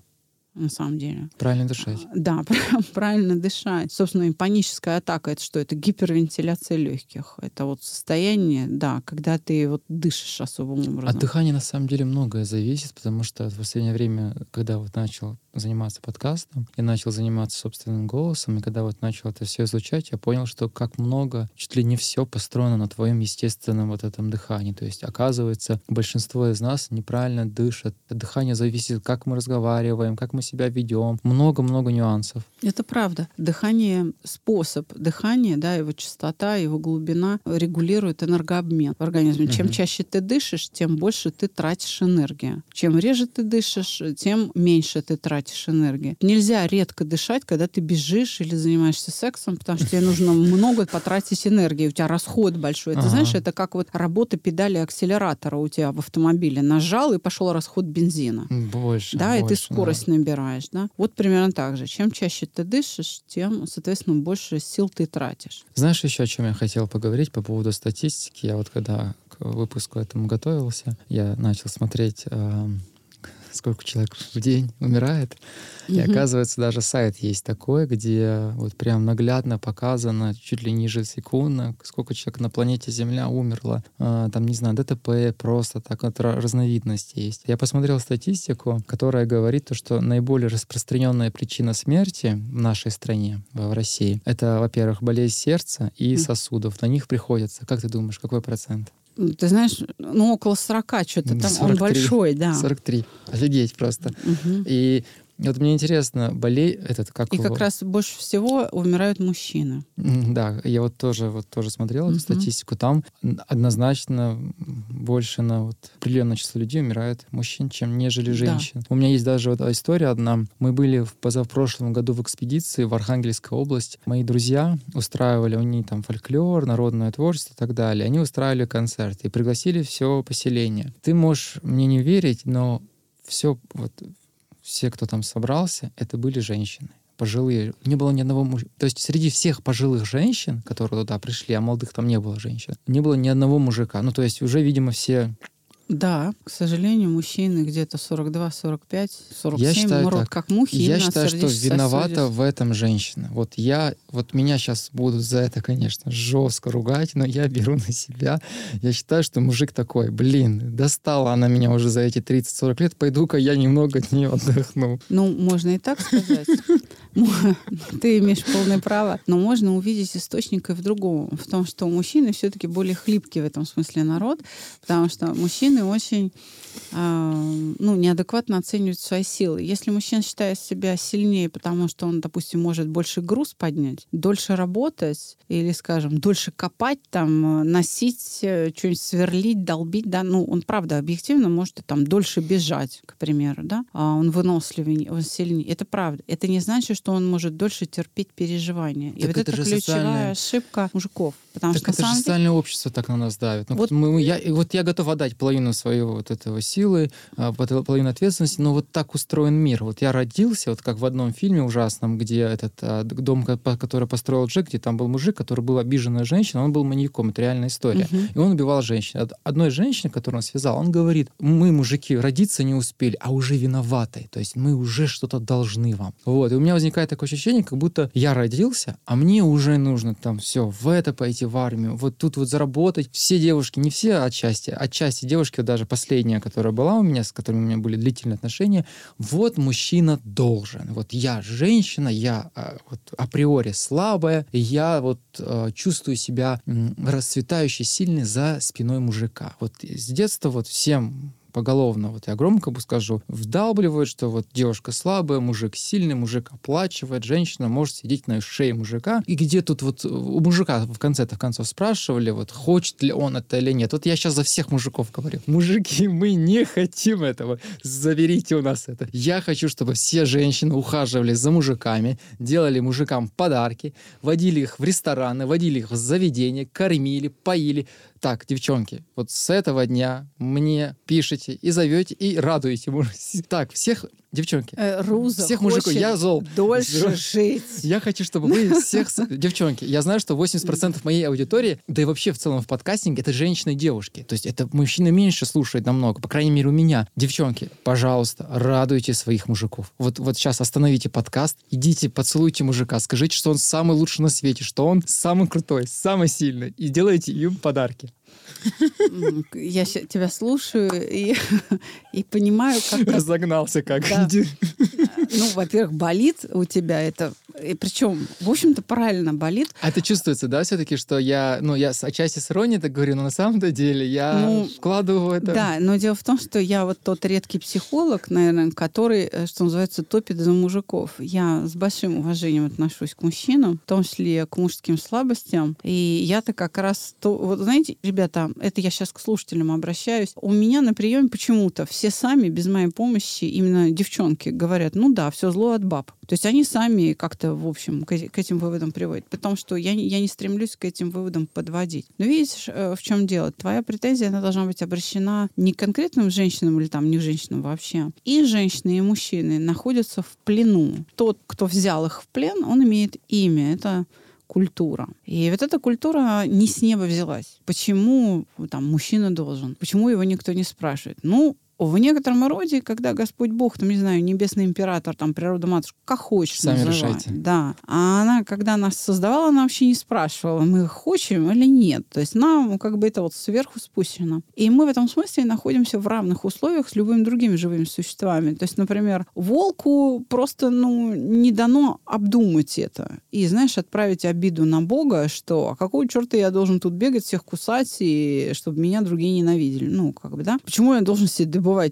на самом деле. Правильно дышать. Да, пр- правильно дышать. Собственно, и паническая атака это что? Это гипервентиляция легких. Это вот состояние, да, когда ты вот дышишь особым образом. От дыхания на самом деле многое зависит, потому что в последнее время, когда вот начал заниматься подкастом и начал заниматься собственным голосом, и когда вот начал это все изучать, я понял, что как много, чуть ли не все построено на твоем естественном вот этом дыхании. То есть, оказывается, большинство из нас неправильно дышат. Дыхание зависит, как мы разговариваем, как мы себя ведем. Много-много нюансов. Это правда. Дыхание, способ дыхания, да, его частота, его глубина регулирует энергообмен в организме. Чем чаще ты дышишь, тем больше ты тратишь энергии. Чем реже ты дышишь, тем меньше ты тратишь энергии. Нельзя редко дышать, когда ты бежишь или занимаешься сексом, потому что тебе нужно много потратить энергии. У тебя расход большой. Ты Ага. знаешь, это как вот работа педали акселератора у тебя в автомобиле. Нажал, и пошел расход бензина. Больше. Да, и ты скорость набираешь, да. Вот примерно так же. Чем чаще ты дышишь, тем, соответственно, больше сил ты тратишь. Знаешь еще, о чем я хотел поговорить по поводу статистики? Я вот когда к выпуску этому готовился, я начал смотреть, э, сколько человек в день умирает. И Мгм. оказывается, даже сайт есть такой, где вот прям наглядно показано, чуть ли ниже секундно, сколько человек на планете Земля умерло. А, там, не знаю, ДТП, просто так вот ра- разновидности есть. Я посмотрел статистику, которая говорит, то, что наиболее распространенная причина смерти в нашей стране, в России, это, во-первых, болезнь сердца и сосудов. На них приходится. Как ты думаешь, какой процент? Ты знаешь, ну, около 40 что-то там. Он 43. большой, да. 43. Офигеть просто. Мгм. И вот мне интересно, болей этот как И его- как раз больше всего умирают мужчины. Да, я вот тоже вот тоже смотрел эту статистику. Там однозначно больше на вот определенное число людей умирает мужчин, чем нежели Да. женщин. У меня есть даже вот история одна. Мы были в позапрошлом году в экспедиции в Архангельской области. Мои друзья устраивали, у них там фольклор, народное творчество и так далее. Они устраивали концерт и пригласили все поселение. Ты можешь мне не верить, но все вот все, кто там собрался, это были женщины пожилые. Не было ни одного мужчины. То есть среди всех пожилых женщин, которые туда пришли, а молодых там не было женщин, не было ни одного мужика. Ну, то есть уже, видимо, все Да, к сожалению, мужчины где-то 42, 45, 47 Я считаю мрут так. как мухи. Я считаю, что виновата в этом женщина. Вот я, вот меня сейчас будут за это, конечно, жестко ругать, но я беру на себя. Я считаю, что мужик такой, блин, достала она меня уже за эти 30-40 лет, пойду-ка я немного от нее отдохну. Ну, можно и так сказать. Ты имеешь полное право. Но можно увидеть источник и в другом. В том, что мужчины все-таки более хлипкий в этом смысле народ, потому что мужчины очень а, ну, неадекватно оценивают свои силы. Если мужчина считает себя сильнее, потому что он, допустим, может больше груз поднять, дольше работать или, скажем, дольше копать, там, э, носить, э, что-нибудь сверлить, долбить, да, ну, он, правда, объективно может там дольше бежать, к примеру, да, а он выносливее, он сильнее. Это правда. Это не значит, что он может дольше терпеть переживания. И Так вот это это, ключевая социальная- ошибка мужиков. Потому Так что это же деле социальное общество так на нас давит. Ну, Вот- вот, мы, я, вот я готов отдать половину своей вот этого силы, а, пол- половину ответственности, но вот так устроен мир. Вот я родился, вот как в одном фильме ужасном, где этот а, дом, который построил Джек, где там был мужик, который был обиженная женщина, он был маньяком, это реальная история. Мгм. И он убивал женщин. Од- Одной женщине, которую он связал, он говорит, мы, мужики, родиться не успели, а уже виноваты. То есть мы уже что-то должны вам. Вот. И у меня возникает такое ощущение, как будто я родился, а мне уже нужно там все, в это пойти в армию, вот тут вот заработать. Все девушки, не все отчасти, отчасти девушки, даже последняя, которая была у меня, с которыми у меня были длительные отношения, вот мужчина должен. Вот я женщина, я а, вот априори слабая, я вот а, чувствую себя расцветающей, сильной за спиной мужика. Вот с детства вот всем поголовно, вот я громко бы скажу, вдалбливают, что вот девушка слабая, мужик сильный, мужик оплачивает, женщина может сидеть на шее мужика. И где тут вот у мужика в конце-то в концов спрашивали, вот хочет ли он это или нет. Вот я сейчас за всех мужиков говорю. Мужики, мы не хотим этого. Заберите у нас это. Я хочу, чтобы все женщины ухаживали за мужиками, делали мужикам подарки, водили их в рестораны, водили их в заведения, кормили, поили. Так, девчонки, вот с этого дня мне пишите и зовете, и радуете. Так, всех, девчонки, э, Руза всех мужиков, я зол. дольше жить. я хочу, чтобы вы всех... Девчонки, я знаю, что 80% моей аудитории, да и вообще в целом в подкастинге, это женщины и девушки. То есть это мужчины меньше слушают намного, по крайней мере у меня. Девчонки, пожалуйста, радуйте своих мужиков. Вот, вот сейчас остановите подкаст, идите, поцелуйте мужика, скажите, что он самый лучший на свете, что он самый крутой, самый сильный, и делайте им подарки. Я тебя слушаю и, и понимаю, как Разогнался как. Да. ну, во-первых, болит у тебя это, и причем, в общем-то, правильно болит. А это чувствуется, да, все-таки, что я, ну, я отчасти с иронией так говорю, но на самом-то деле я Ну, вкладываю в это... Да, но дело в том, что я вот тот редкий психолог, наверное, который, э, что называется, топит за мужиков. Я с большим уважением отношусь к мужчинам, в том числе к мужским слабостям. И я-то как раз... То, вот знаете, ребята, это я сейчас к слушателям обращаюсь. У меня на приеме почему-то все сами, без моей помощи, именно девчонки, говорят, ну да, все зло от баб. То есть они сами как-то, в общем, к, к этим выводам приводят. Потому что я, я не стремлюсь к этим выводам подводить. Но видишь, э, в чем дело? Твоя претензия, она должна быть обращена не к конкретным женщинам или там не к женщинам вообще. И женщины, и мужчины находятся в плену. Тот, кто взял их в плен, он имеет имя. Это культура. И вот эта культура не с неба взялась. Почему там мужчина должен? Почему его никто не спрашивает? Ну, в некотором роде, когда Господь Бог, там, не знаю, небесный император, там, природа матушка, как хочешь Сами называй. решайте. Да. А она, когда нас создавала, она вообще не спрашивала, мы хотим или нет. То есть нам ну, как бы это вот сверху спущено. И мы в этом смысле находимся в равных условиях с любыми другими живыми существами. То есть, например, волку просто, ну, не дано обдумать это. И, знаешь, отправить обиду на Бога, что а какого черта я должен тут бегать, всех кусать, и чтобы меня другие ненавидели. Ну, как бы, да. Почему я должен себе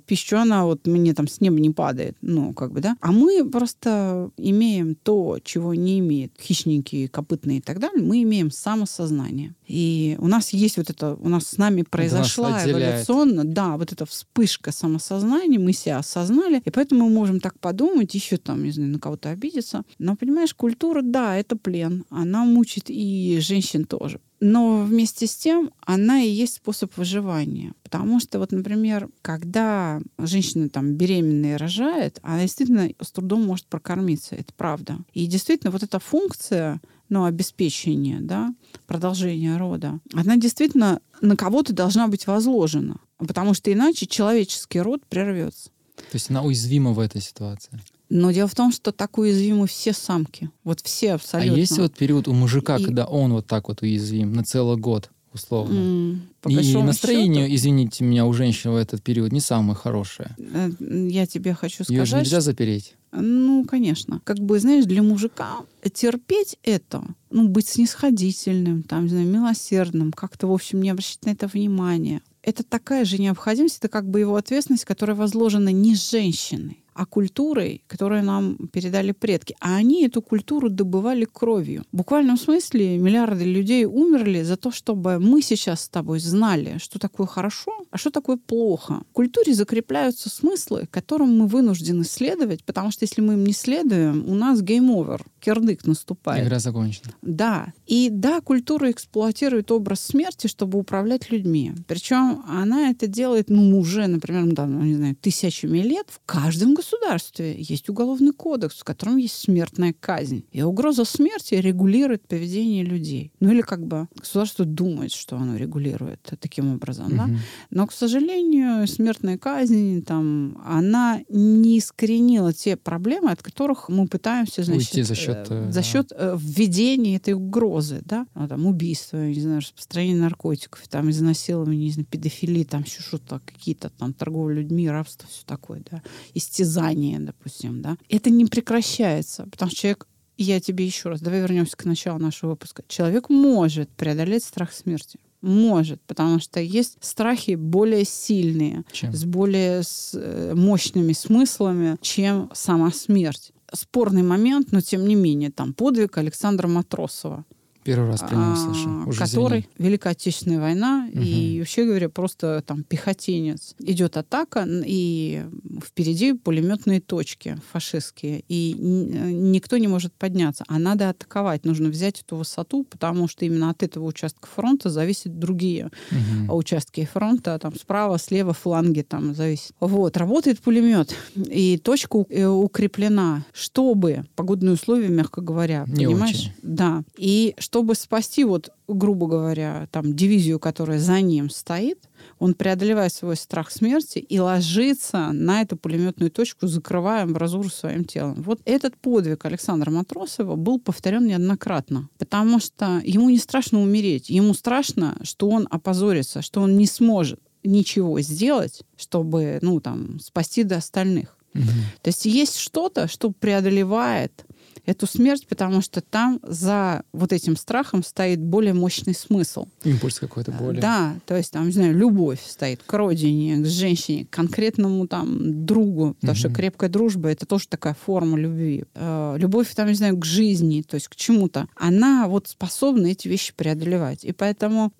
пищу, она вот мне там с неба не падает. Ну, как бы, да. А мы просто имеем то, чего не имеют хищники, копытные и так далее. Мы имеем самосознание. И у нас есть вот это, у нас с нами произошла эволюционно, да, вот эта вспышка самосознания, мы себя осознали, и поэтому мы можем так подумать, еще там, не знаю, на кого-то обидеться. Но, понимаешь, культура, да, это плен. Она мучит и женщин тоже. Но вместе с тем она и есть способ выживания. Потому что, вот, например, когда женщина там беременная рожает, она действительно с трудом может прокормиться. Это правда. И действительно, вот эта функция ну, обеспечения, да, продолжения рода, она действительно на кого-то должна быть возложена. Потому что иначе человеческий род прервется. То есть она уязвима в этой ситуации. Но дело в том, что так уязвимы все самки. Вот все абсолютно. А есть вот период у мужика, И- когда он вот так вот уязвим на целый год, условно? По И настроение, счету, извините меня, у женщин в этот период не самое хорошее. э, я тебе хочу Ее же сказать, нельзя запереть. Ну, конечно. Как бы, знаешь, для мужика терпеть это, ну, быть снисходительным, там, не знаю, милосердным, как-то, в общем, не обращать на это внимания. Это такая же необходимость, это как бы его ответственность, которая возложена не женщиной, а культурой, которую нам передали предки. А они эту культуру добывали кровью. В буквальном смысле миллиарды людей умерли за то, чтобы мы сейчас с тобой знали, что такое хорошо, а что такое плохо. В культуре закрепляются смыслы, которым мы вынуждены следовать, потому что если мы им не следуем, у нас game over, кирдык наступает. Игра закончена. Да. И да, культура эксплуатирует образ смерти, чтобы управлять людьми. Причем она это делает, ну, уже, например, да, ну, не знаю, тысячами лет. В каждом государстве есть уголовный кодекс, в котором есть смертная казнь. И угроза смерти регулирует поведение людей. Ну, или как бы государство думает, что оно регулирует таким образом, да. Мгм. Но, к сожалению, смертная казнь, там, она не искоренила те проблемы, от которых мы пытаемся, значит, Уйти за счет, э, э, за счет э, введения этой угрозы, да, Ну, там, убийства, не знаю, распространения наркотиков, там, изнасилования, не знаю, педофилии, там, еще что-то, какие-то там торговля людьми, рабство, все такое, да, истязание, допустим, да. Это не прекращается, потому что человек я тебе еще раз, давай вернемся к началу нашего выпуска. Человек может преодолеть страх смерти. Может, потому что есть страхи более сильные, Чем? с более э, мощными смыслами, чем сама смерть. Спорный момент, но тем не менее, там подвиг Александра Матросова, Первый раз про него а, слышу. Уже который извини. Великая Отечественная война, и Мгм. вообще говоря, просто там пехотинец. Идет атака, и впереди пулеметные точки фашистские, и э, никто не может подняться. А надо атаковать, нужно взять эту высоту, потому что именно от этого участка фронта зависят другие Мгм. участки фронта, там справа, слева, фланги там зависит. Вот, работает пулемет, и точка э, укреплена, чтобы, погодные условия, мягко говоря, Не понимаешь? очень. Да. И чтобы спасти, вот, грубо говоря, там, дивизию, которая за ним стоит, он преодолевает свой страх смерти и ложится на эту пулеметную точку, закрывая амбразуру своим телом. Вот этот подвиг Александра Матросова был повторен неоднократно, потому что ему не страшно умереть, ему страшно, что он опозорится, что он не сможет ничего сделать, чтобы, ну, там, спасти до остальных. Мгм. То есть есть что-то, что преодолевает эту смерть, потому что там за вот этим страхом стоит более мощный смысл. Импульс какой-то более. Да, то есть там, не знаю, любовь стоит к родине, к женщине, к конкретному там другу, потому что Мгм. крепкая дружба это тоже такая форма любви. Э, любовь там, не знаю, к жизни, то есть к чему-то. Она вот способна эти вещи преодолевать. И поэтому,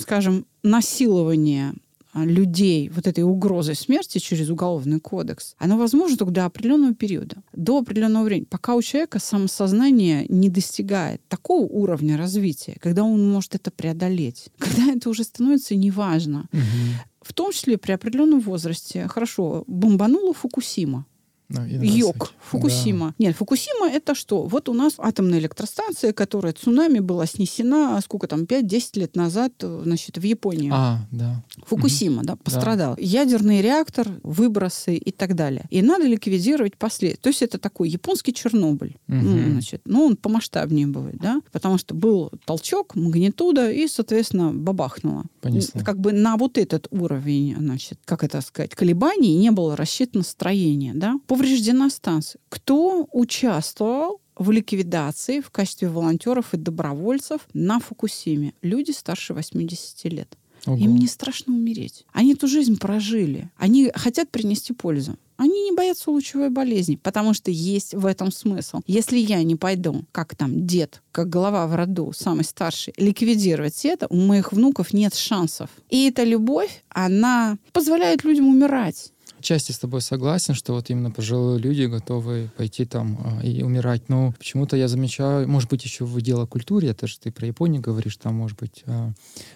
скажем, насилование людей вот этой угрозой смерти через уголовный кодекс, оно возможно только до определенного периода, до определенного времени, пока у человека самосознание не достигает такого уровня развития, когда он может это преодолеть, когда это уже становится неважно. Мгм. В том числе при определенном возрасте. Хорошо, бомбанула Фукусима. Насыпь. Фукусима. Нет, Фукусима это что? Вот у нас атомная электростанция, которая цунами была снесена, сколько там, 5-10 лет назад, значит, в Японии. Да. А, да. Фукусима, да, пострадал. Ядерный реактор, выбросы и так далее. И надо ликвидировать последствия. То есть это такой японский Чернобыль. Мгм. Ну, значит, ну, он помасштабнее будет, да, потому что был толчок, магнитуда, и, соответственно, бабахнуло. Понесло. Н- Как бы на вот этот уровень, значит, как это сказать, колебаний не было рассчитано строение, да. Повреждена станция. Кто участвовал в ликвидации в качестве волонтеров и добровольцев на Фукусиме? Люди старше 80 лет. Ого. Им не страшно умереть. Они эту жизнь прожили. Они хотят принести пользу. Они не боятся лучевой болезни, потому что есть в этом смысл. Если я не пойду, как там дед, как голова в роду, самый старший, ликвидировать это, у моих внуков нет шансов. И эта любовь, она позволяет людям умирать. Части с тобой согласен, что вот именно пожилые люди готовы пойти там а, и умирать. Но почему-то я замечаю, может быть, еще в дело культуре, это же ты про Японию говоришь, там, может быть, а,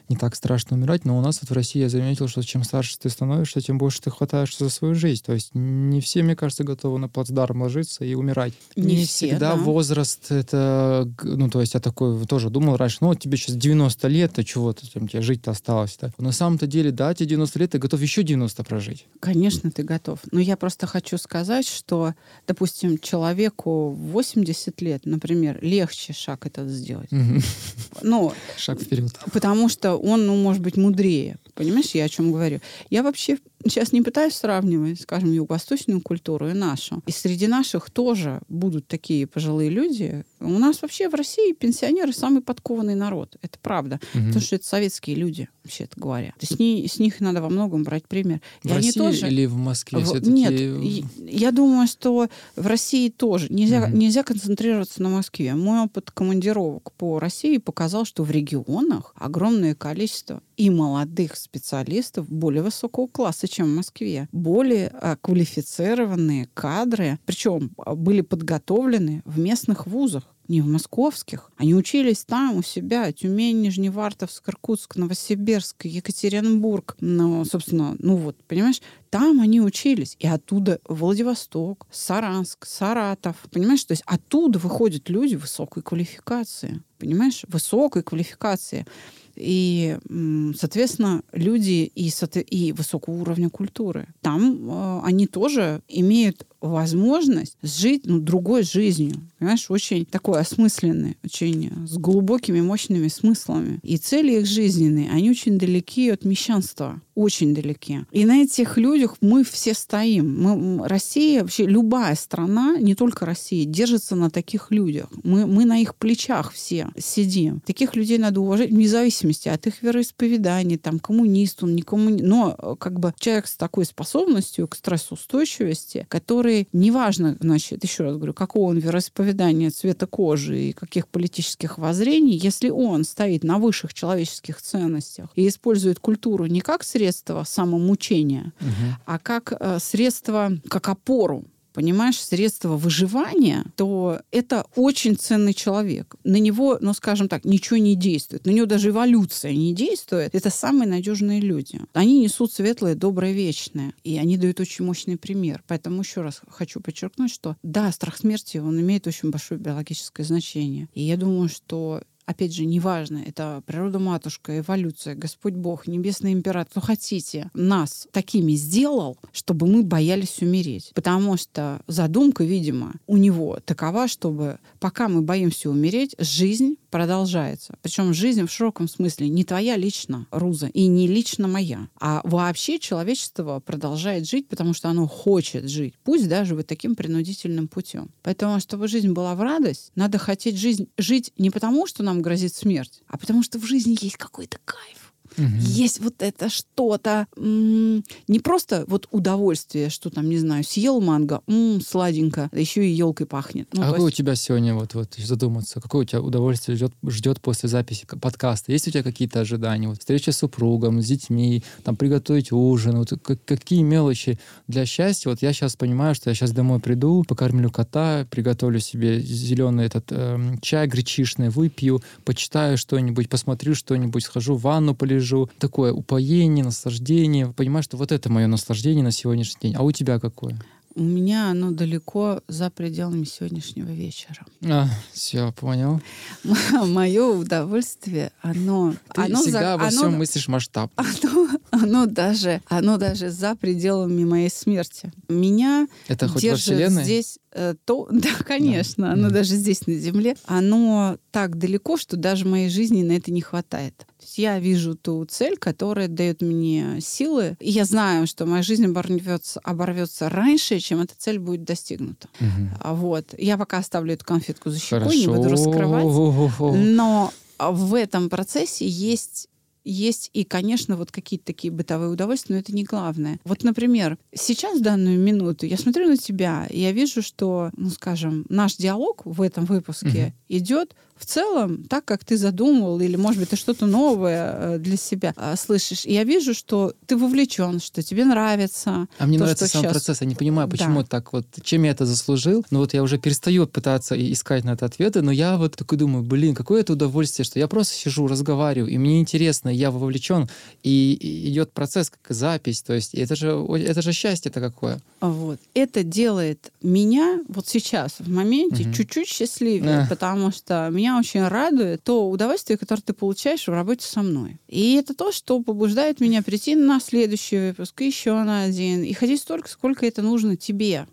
не так страшно умирать, но у нас вот в России я заметил, что чем старше ты становишься, тем больше ты хватаешься за свою жизнь. То есть не все, мне кажется, готовы на плацдарм ложиться и умирать. Не Не, все, всегда да. возраст это, ну, то есть я такой тоже думал раньше, ну, вот тебе сейчас 90 лет, то чего ты там, тебе жить-то осталось. Да? На самом-то деле, да, тебе 90 лет, ты готов еще 90 прожить. Конечно, ты готов. Но я просто хочу сказать, что, допустим, человеку в 80 лет, например, легче шаг этот сделать. Мгм. Ну, Шаг вперед. потому что он, ну, может быть, мудрее. Понимаешь, я о чем говорю? Я вообще сейчас не пытаюсь сравнивать, скажем, юго-восточную культуру и нашу. И среди наших тоже будут такие пожилые люди. У нас вообще в России пенсионеры самый подкованный народ. Это правда. Мгм. Потому что это советские люди, вообще-то говоря. С, ни- с них надо во многом брать пример. И В России тоже... или в Москве В- все-таки? Нет, я думаю, что в России тоже нельзя, Мгм. нельзя концентрироваться на Москве. Мой опыт командировок по России показал, что в регионах огромное количество и молодых специалистов более высокого класса, чем в Москве. Более а, квалифицированные кадры, причем а, были подготовлены в местных вузах не в московских. Они учились там, у себя. Тюмень, Нижневартовск, Иркутск, Новосибирск, Екатеринбург. Ну, собственно, ну вот, понимаешь, там они учились. И оттуда Владивосток, Саранск, Саратов. Понимаешь, то есть оттуда выходят люди высокой квалификации. Понимаешь, высокой квалификации. И, соответственно, люди и, и высокого уровня культуры. Там э, они тоже имеют возможность жить ну, другой жизнью. Понимаешь, очень такой осмысленной, очень с глубокими, мощными смыслами. И цели их жизненные, они очень далеки от мещанства. Очень далеки. И на этих людях мы все стоим. Мы, Россия, вообще любая страна, не только Россия, держится на таких людях. Мы, мы на их плечах все сидим. Таких людей надо уважать вне зависимости от их вероисповедания, там, коммунист он, не коммунист. Но э, как бы человек с такой способностью к стрессоустойчивости, который, неважно, значит, еще раз говорю, какого он вероисповедания, цвета кожи и каких политических воззрений, если он стоит на высших человеческих ценностях и использует культуру не как средство самомучения, Мгм. а как э, средство, как опору понимаешь, средство выживания, то это очень ценный человек. На него, ну, скажем так, ничего не действует. На него даже эволюция не действует. Это самые надежные люди. Они несут светлое, доброе, вечное. И они дают очень мощный пример. Поэтому еще раз хочу подчеркнуть, что да, страх смерти, он имеет очень большое биологическое значение. И я думаю, что опять же, неважно, это природа-матушка, эволюция, Господь Бог, Небесный Император, кто хотите, нас такими сделал, чтобы мы боялись умереть. Потому что задумка, видимо, у него такова, чтобы пока мы боимся умереть, жизнь продолжается. Причем жизнь в широком смысле не твоя лично, Руза, и не лично моя, а вообще человечество продолжает жить, потому что оно хочет жить, пусть даже вот таким принудительным путем. Поэтому, чтобы жизнь была в радость, надо хотеть жизнь жить не потому, что нам грозит смерть, а потому что в жизни есть какой-то кайф. Мгм. Есть вот это что-то, м, не просто вот удовольствие, что там, не знаю, съел манго, м, сладенько, еще и елкой пахнет. Ну, а какое у есть- тебя сегодня, вот, вот задуматься, какое у тебя удовольствие ждет, ждет после записи подкаста? Есть у тебя какие-то ожидания? Вот, встреча с супругом, с детьми, там, приготовить ужин, вот, как- какие мелочи для счастья? Вот я сейчас понимаю, что я сейчас домой приду, покормлю кота, приготовлю себе зеленый этот эм, чай гречишный, выпью, почитаю что-нибудь, посмотрю что-нибудь, схожу в ванну полежу. Такое упоение, наслаждение. Понимаю, что вот это мое наслаждение на сегодняшний день. А у тебя какое? У меня оно далеко за пределами сегодняшнего вечера. А, все, понял. Мое удовольствие, оно... Ты оно всегда за- во оно- всем мыслишь масштаб. оно, оно даже, оно даже за пределами моей смерти. Меня Это хоть держит здесь э, то, да, конечно, оно Мгм. даже здесь на Земле, оно так далеко, что даже моей жизни на это не хватает. То есть я вижу ту цель, которая дает мне силы, и я знаю, что моя жизнь оборвется, оборвется раньше, чем эта цель будет достигнута. А Вот. Я пока оставлю эту конфетку за щекой, не буду Хорошо. раскрывать. Но в этом процессе есть есть и, конечно, вот какие-то такие бытовые удовольствия, но это не главное. Вот, например, сейчас, в данную минуту, я смотрю на тебя, и я вижу, что, ну, скажем, наш диалог в этом выпуске идет в целом, так, как ты задумывал, или, может быть, ты что-то новое э, для себя а, слышишь, и я вижу, что ты вовлечен, что тебе нравится. А мне то, нравится сам щас- процесс. Я не понимаю, почему Да. так вот, чем я это заслужил. Но вот я уже перестаю пытаться искать на это ответы, но я вот такой думаю, блин, какое это удовольствие, что я просто сижу, разговариваю, и мне интересно, я вовлечен, и, идет процесс, как запись. То есть это же, это же счастье-то какое. Вот. Это делает меня вот сейчас, в моменте, Мгм. чуть-чуть счастливее, Эх. потому что меня очень радует то удовольствие, которое ты получаешь в работе со мной. И это то, что побуждает меня прийти на следующий выпуск, еще на один, и ходить столько, сколько это нужно тебе.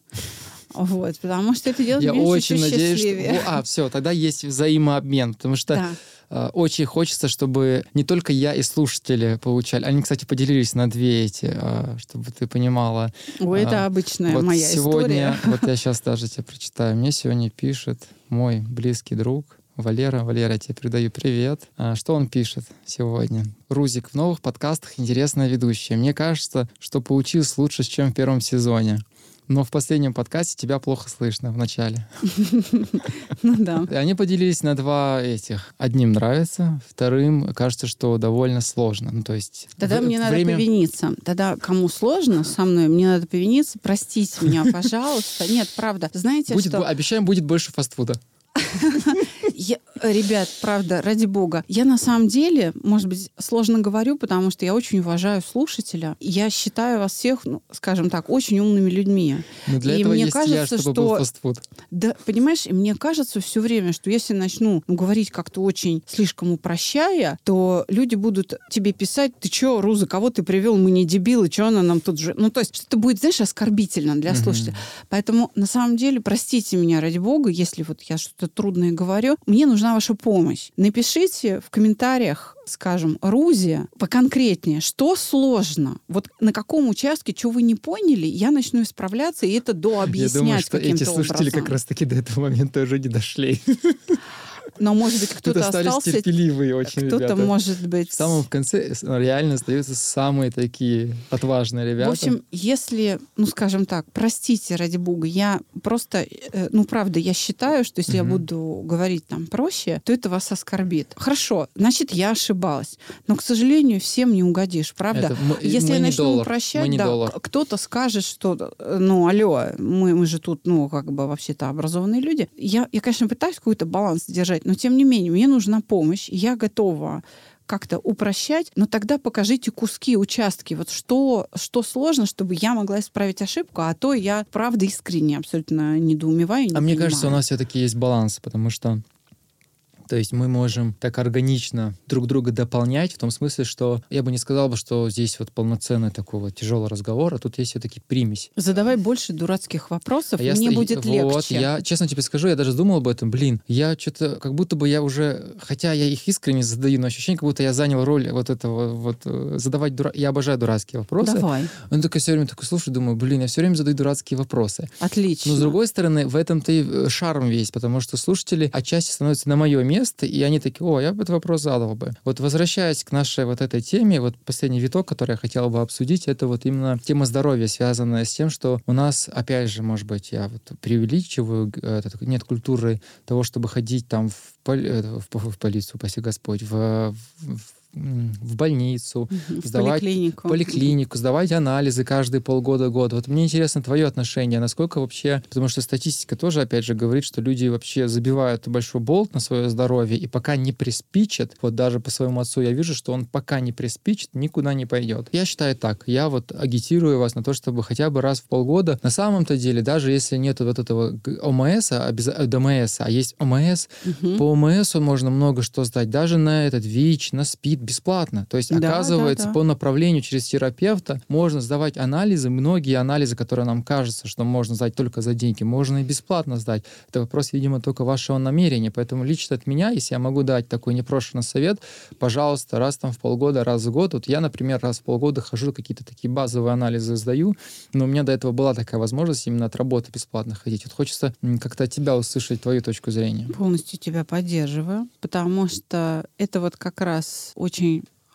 Вот, потому что это делает Я меня очень надеюсь, что... счастливее. Во, А, все, тогда есть взаимообмен, потому что Да. э, очень хочется, чтобы не только я и слушатели получали. Они, кстати, поделились на две эти, э, чтобы ты понимала. Ой, это А, обычная вот моя сегодня, история. вот я сейчас даже тебе прочитаю. Мне сегодня пишет мой близкий друг Валера. Валера, я тебе передаю привет. А, Что он пишет сегодня? Рузик, в новых подкастах интересная ведущая. Мне кажется, что получилось лучше, чем в первом сезоне. Но в последнем подкасте тебя плохо слышно в начале. Ну да. Они поделились на два этих. Одним нравится, вторым кажется, что довольно сложно. Ну, то есть Тогда мне надо повиниться. Тогда кому сложно со мной, мне надо повиниться. Простите меня, пожалуйста. Нет, правда. Знаете, что... обещаем, будет больше фастфуда. Я- ребят, правда, ради бога. Я на самом деле, может быть, сложно говорю, потому что я очень уважаю слушателя. Я считаю вас всех, ну, скажем так, очень умными людьми. Но для И этого мне есть я, кажется, чтобы был что- фастфуд. Да, понимаешь, и мне кажется все время, что если начну ну, говорить как-то очень слишком упрощая, то люди будут тебе писать, ты чё, Руза, кого ты привел, мы не дебилы, что она нам тут же... Ну, то есть, это будет, знаешь, оскорбительно для слушателя. Поэтому, на самом деле, простите меня, ради бога, если вот я что-то трудное говорю, мне нужна ваша помощь. Напишите в комментариях, скажем, Рузе поконкретнее, что сложно, вот на каком участке, что вы не поняли, я начну исправляться, и это Я дообъяснять думаю, что эти слушатели образом. как раз-таки до этого момента уже не дошли. Но, может быть, кто-то остался, терпеливые очень кто-то, ребята. может быть... В самом конце реально остаются самые такие отважные ребята. В общем, если, ну, скажем так, простите, ради бога, я просто, э, ну, правда, я считаю, что если я буду говорить там проще, то это вас оскорбит. Хорошо, значит, я ошибалась. Но, к сожалению, всем не угодишь, правда? Это мы- Если мы я начну доллар, упрощать, мы да, доллар. кто-то скажет, что, э, ну, алло, мы, мы же тут, ну, как бы вообще-то образованные люди. Я, я, конечно, пытаюсь какой-то баланс держать, но, тем не менее, мне нужна помощь, и я готова как-то упрощать, но тогда покажите куски, участки, вот что, что сложно, чтобы я могла исправить ошибку, а то я, правда, искренне абсолютно недоумеваю. не А мне понимаю. кажется, у нас все-таки есть баланс, потому что то есть мы можем так органично друг друга дополнять, в том смысле, что я бы не сказал бы, что здесь вот полноценный такой вот тяжелый разговор, а тут есть все-таки примесь. Задавай больше дурацких вопросов, А я мне ст- будет вот, легче. Я, честно тебе скажу, я даже думал об этом. Блин, я что-то, как будто бы я уже, хотя я их искренне задаю, но ощущение, как будто я занял роль вот этого, вот, э, задавать дура... Я обожаю дурацкие вопросы. Давай, Он такой все время такой, слушай, думаю, блин, я все время задаю дурацкие вопросы. отлично. Но с другой стороны, в этом-то и э, шарм весь, потому что слушатели отчасти становятся на мое место, и они такие, о, я бы этот вопрос задал бы. Вот возвращаясь к нашей вот этой теме, вот последний виток, который я хотел бы обсудить, это вот именно тема здоровья, связанная с тем, что у нас, опять же, может быть, я вот преувеличиваю, э, нет культуры того, чтобы ходить там в, поли- э, в, в полицию, спаси Господь, в, в, в больницу. В сдавать поликлинику. поликлинику, сдавать анализы каждые полгода-год. Вот мне интересно твое отношение, насколько вообще, потому что статистика тоже, опять же, говорит, что люди вообще забивают большой болт на свое здоровье, и пока не приспичат, вот даже по своему отцу я вижу, что он пока не приспичит, никуда не пойдет. Я считаю так, я вот агитирую вас на то, чтобы хотя бы раз в полгода, на самом-то деле, даже если нет вот этого ОМС, а, э, ДМС, а есть ОМС, Мгм. по ОМС можно много что сдать, даже на этот ВИЧ, на СПИД бесплатно. То есть, Да, оказывается, да, да. по направлению через терапевта можно сдавать анализы, многие анализы, которые нам кажется, что можно сдать только за деньги, можно и бесплатно сдать. Это вопрос, видимо, только вашего намерения. Поэтому лично от меня, если я могу дать такой непрошенный совет, пожалуйста, раз там в полгода, раз в год. Вот я, например, раз в полгода хожу, какие-то такие базовые анализы сдаю, но у меня до этого была такая возможность именно от работы бесплатно ходить. Вот хочется как-то от тебя услышать твою точку зрения. Полностью тебя поддерживаю, потому что это вот как раз очень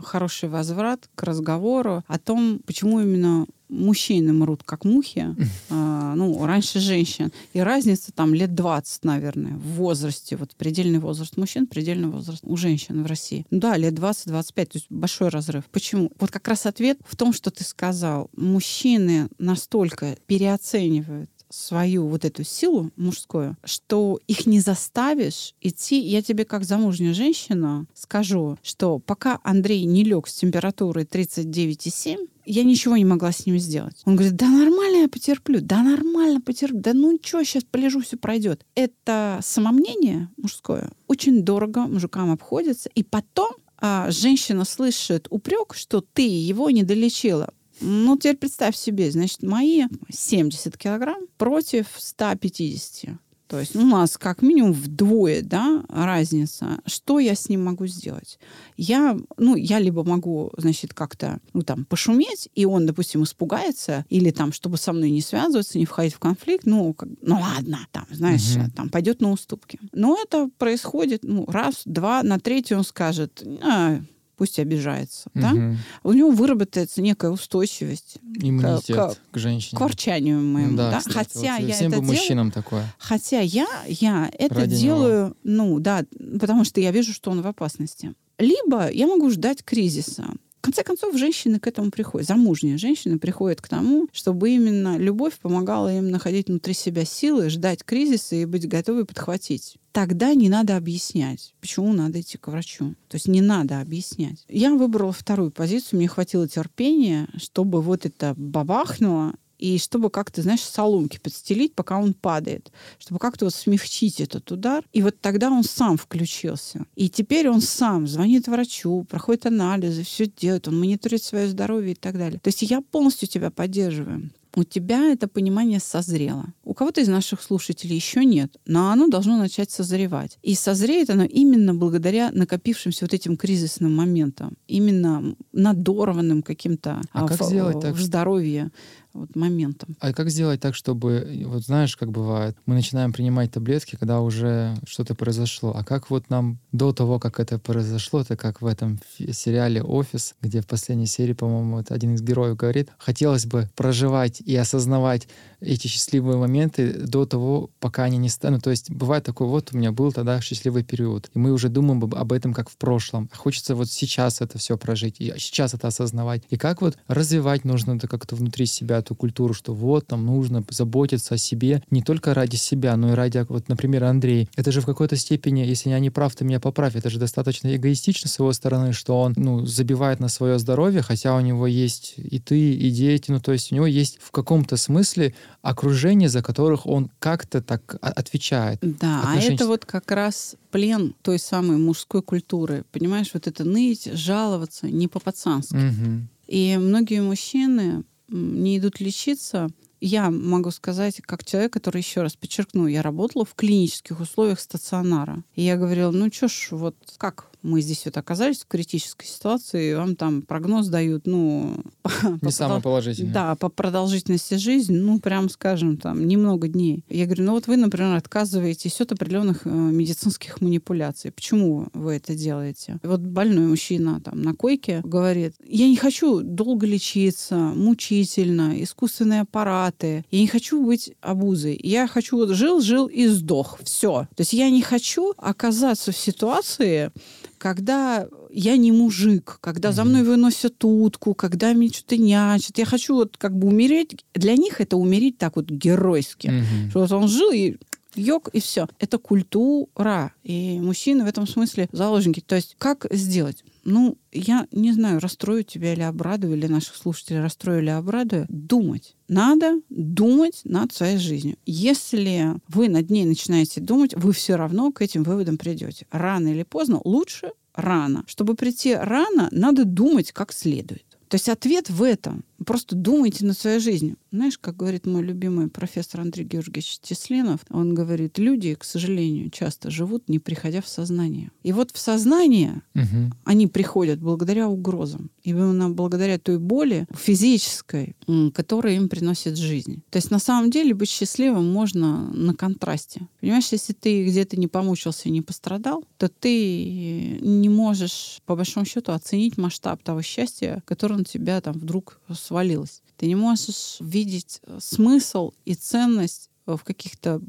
хороший возврат к разговору о том, почему именно мужчины мрут как мухи, а, ну, раньше женщин. И разница там лет 20, наверное, в возрасте. Вот предельный возраст мужчин, предельный возраст у женщин в России. Ну да, лет 20-25, то есть большой разрыв. Почему? Вот как раз ответ в том, что ты сказал. Мужчины настолько переоценивают свою вот эту силу мужскую, что их не заставишь идти. Я тебе как замужняя женщина скажу, что пока Андрей не лег с температурой 39,7, я ничего не могла с ним сделать. Он говорит, да нормально я потерплю, да нормально потерплю, да ну что, сейчас полежу, все пройдет. Это самомнение мужское очень дорого мужикам обходится. И потом а, женщина слышит упрек, что ты его не долечила. Ну, теперь представь себе, значит, мои 70 килограмм против 150. То есть у нас как минимум вдвое да, разница. Что я с ним могу сделать? Я, ну, я либо могу, значит, как-то ну, там, пошуметь, и он, допустим, испугается, или там, чтобы со мной не связываться, не входить в конфликт, ну, как, ну ладно, там, знаешь, угу. там пойдет на уступки. Но это происходит ну, раз, два, на третий он скажет, а, пусть обижается. Угу. Да? У него выработается некая устойчивость Иммунитет к, к, к женщине. К ворчанию моему. Да, да? Кстати, хотя вот я всем это бы мужчинам такое. Хотя я, я это Ради делаю, него. ну да, потому что я вижу, что он в опасности. Либо я могу ждать кризиса. Конце концов, женщины к этому приходят. Замужние женщины приходят к тому, чтобы именно любовь помогала им находить внутри себя силы, ждать кризиса и быть готовой подхватить. Тогда не надо объяснять, почему надо идти к врачу. То есть не надо объяснять. Я выбрала вторую позицию, мне хватило терпения, чтобы вот это бабахнуло, и чтобы как-то, знаешь, соломки подстелить, пока он падает, чтобы как-то вот смягчить этот удар. И вот тогда он сам включился. И теперь он сам звонит врачу, проходит анализы, все делает, он мониторит свое здоровье и так далее. То есть я полностью тебя поддерживаю у тебя это понимание созрело. У кого-то из наших слушателей еще нет, но оно должно начать созревать. И созреет оно именно благодаря накопившимся вот этим кризисным моментам, именно надорванным каким-то а в, как сделать так? в здоровье вот моментом. А как сделать так, чтобы, вот знаешь, как бывает, мы начинаем принимать таблетки, когда уже что-то произошло. А как вот нам до того, как это произошло, это как в этом сериале «Офис», где в последней серии, по-моему, вот один из героев говорит, хотелось бы проживать и осознавать эти счастливые моменты до того, пока они не станут. То есть бывает такое, вот у меня был тогда счастливый период, и мы уже думаем об этом как в прошлом. Хочется вот сейчас это все прожить, и сейчас это осознавать. И как вот развивать нужно это как-то внутри себя, эту культуру, что вот там нужно заботиться о себе не только ради себя, но и ради, вот, например, Андрей. Это же в какой-то степени, если я не прав, ты меня поправь, это же достаточно эгоистично с его стороны, что он, ну, забивает на свое здоровье, хотя у него есть и ты, и дети, ну, то есть у него есть в каком-то смысле окружение, за которых он как-то так отвечает. Да, а это вот как раз плен той самой мужской культуры. Понимаешь, вот это ныть, жаловаться не по-пацански. Угу. И многие мужчины не идут лечиться, я могу сказать, как человек, который, еще раз подчеркну, я работала в клинических условиях стационара. И я говорила, ну что ж, вот как мы здесь вот оказались в критической ситуации, вам там прогноз дают, ну... Не по самый положительный. Да, по продолжительности жизни, ну, прям, скажем, там, немного дней. Я говорю, ну вот вы, например, отказываетесь от определенных э, медицинских манипуляций. Почему вы это делаете? И вот больной мужчина там на койке говорит, я не хочу долго лечиться, мучительно, искусственные аппараты, я не хочу быть обузой. Я хочу вот жил, жил и сдох. Все. То есть я не хочу оказаться в ситуации, когда я не мужик, когда за мной выносят утку, когда мне что-то нячат. Я хочу вот как бы умереть. Для них это умереть так вот геройски. Мгм. Что вот он жил и йог, и все. Это культура. И мужчины в этом смысле заложники. То есть как сделать? Ну, я не знаю, расстрою тебя или обрадую, или наших слушателей расстрою или обрадую. Думать. Надо думать над своей жизнью. Если вы над ней начинаете думать, вы все равно к этим выводам придете. Рано или поздно лучше рано. Чтобы прийти рано, надо думать как следует. То есть ответ в этом. Просто думайте над своей жизнью. Знаешь, как говорит мой любимый профессор Андрей Георгиевич Тесленов, он говорит, люди, к сожалению, часто живут, не приходя в сознание. И вот в сознание Мгм. они приходят благодаря угрозам. Именно благодаря той боли физической, которая им приносит жизнь. То есть на самом деле быть счастливым можно на контрасте. Понимаешь, если ты где-то не помучился и не пострадал, то ты не можешь, по большому счету, оценить масштаб того счастья, которое на тебя там вдруг свалилось. Ты не можешь видеть э, смысл и ценность в каких-то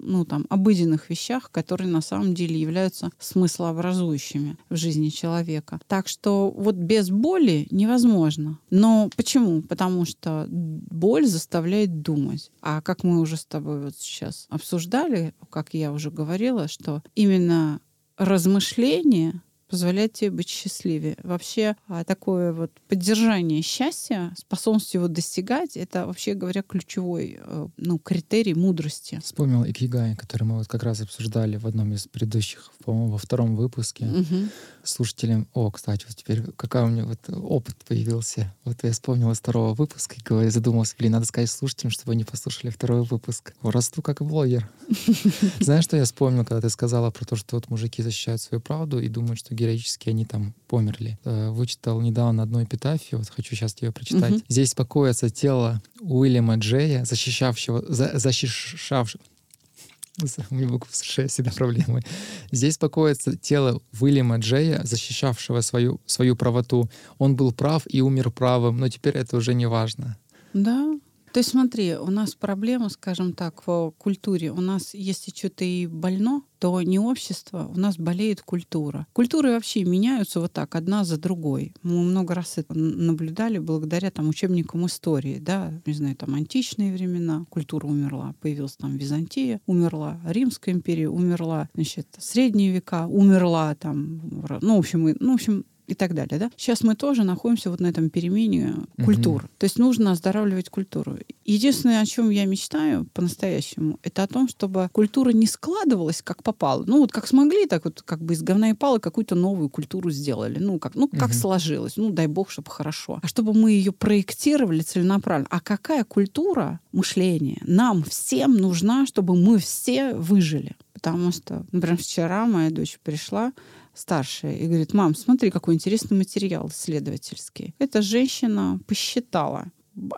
ну, там, обыденных вещах, которые на самом деле являются смыслообразующими в жизни человека. Так что вот без боли невозможно. Но почему? Потому что боль заставляет думать. А как мы уже с тобой вот сейчас обсуждали, как я уже говорила, что именно размышление позволяет тебе быть счастливее. Вообще а, такое вот поддержание счастья, способность его достигать, это вообще говоря ключевой э, ну, критерий мудрости. Вспомнил Икигай, который мы вот как раз обсуждали в одном из предыдущих, по-моему, во втором выпуске. Угу. Слушателям, о, кстати, вот теперь какой у меня вот опыт появился. Вот я вспомнил из второго выпуска и говорю, задумался, блин, надо сказать слушателям, чтобы они послушали второй выпуск. Расту как блогер. Знаешь, что я вспомнил, когда ты сказала про то, что вот мужики защищают свою правду и думают, что героически они там померли. Э, вычитал недавно одну эпитафию, вот хочу сейчас ее прочитать. Угу. Здесь покоится тело Уильяма Джея, защищавшего, за, защищавшего, у меня буквы США всегда проблемы. Здесь покоится тело Уильяма Джея, защищавшего свою, свою правоту. Он был прав и умер правым, но теперь это уже не важно. Да, то есть смотри, у нас проблема, скажем так, в культуре. У нас, если что-то и больно, то не общество, у нас болеет культура. Культуры вообще меняются вот так, одна за другой. Мы много раз это наблюдали благодаря там учебникам истории, да, не знаю, там античные времена, культура умерла, появилась там Византия, умерла, Римская империя умерла, значит, средние века умерла там, ну, в общем, ну, в общем, и так далее. Да? Сейчас мы тоже находимся вот на этом перемене культур. Угу. То есть нужно оздоравливать культуру. Единственное, о чем я мечтаю по-настоящему, это о том, чтобы культура не складывалась как попало. Ну вот как смогли, так вот как бы из говна и пала какую-то новую культуру сделали. Ну как, ну, как угу. сложилось. Ну дай бог, чтобы хорошо. А чтобы мы ее проектировали целенаправленно. А какая культура мышления нам всем нужна, чтобы мы все выжили? Потому что, например, вчера моя дочь пришла, старшая, и говорит, мам, смотри, какой интересный материал исследовательский. Эта женщина посчитала.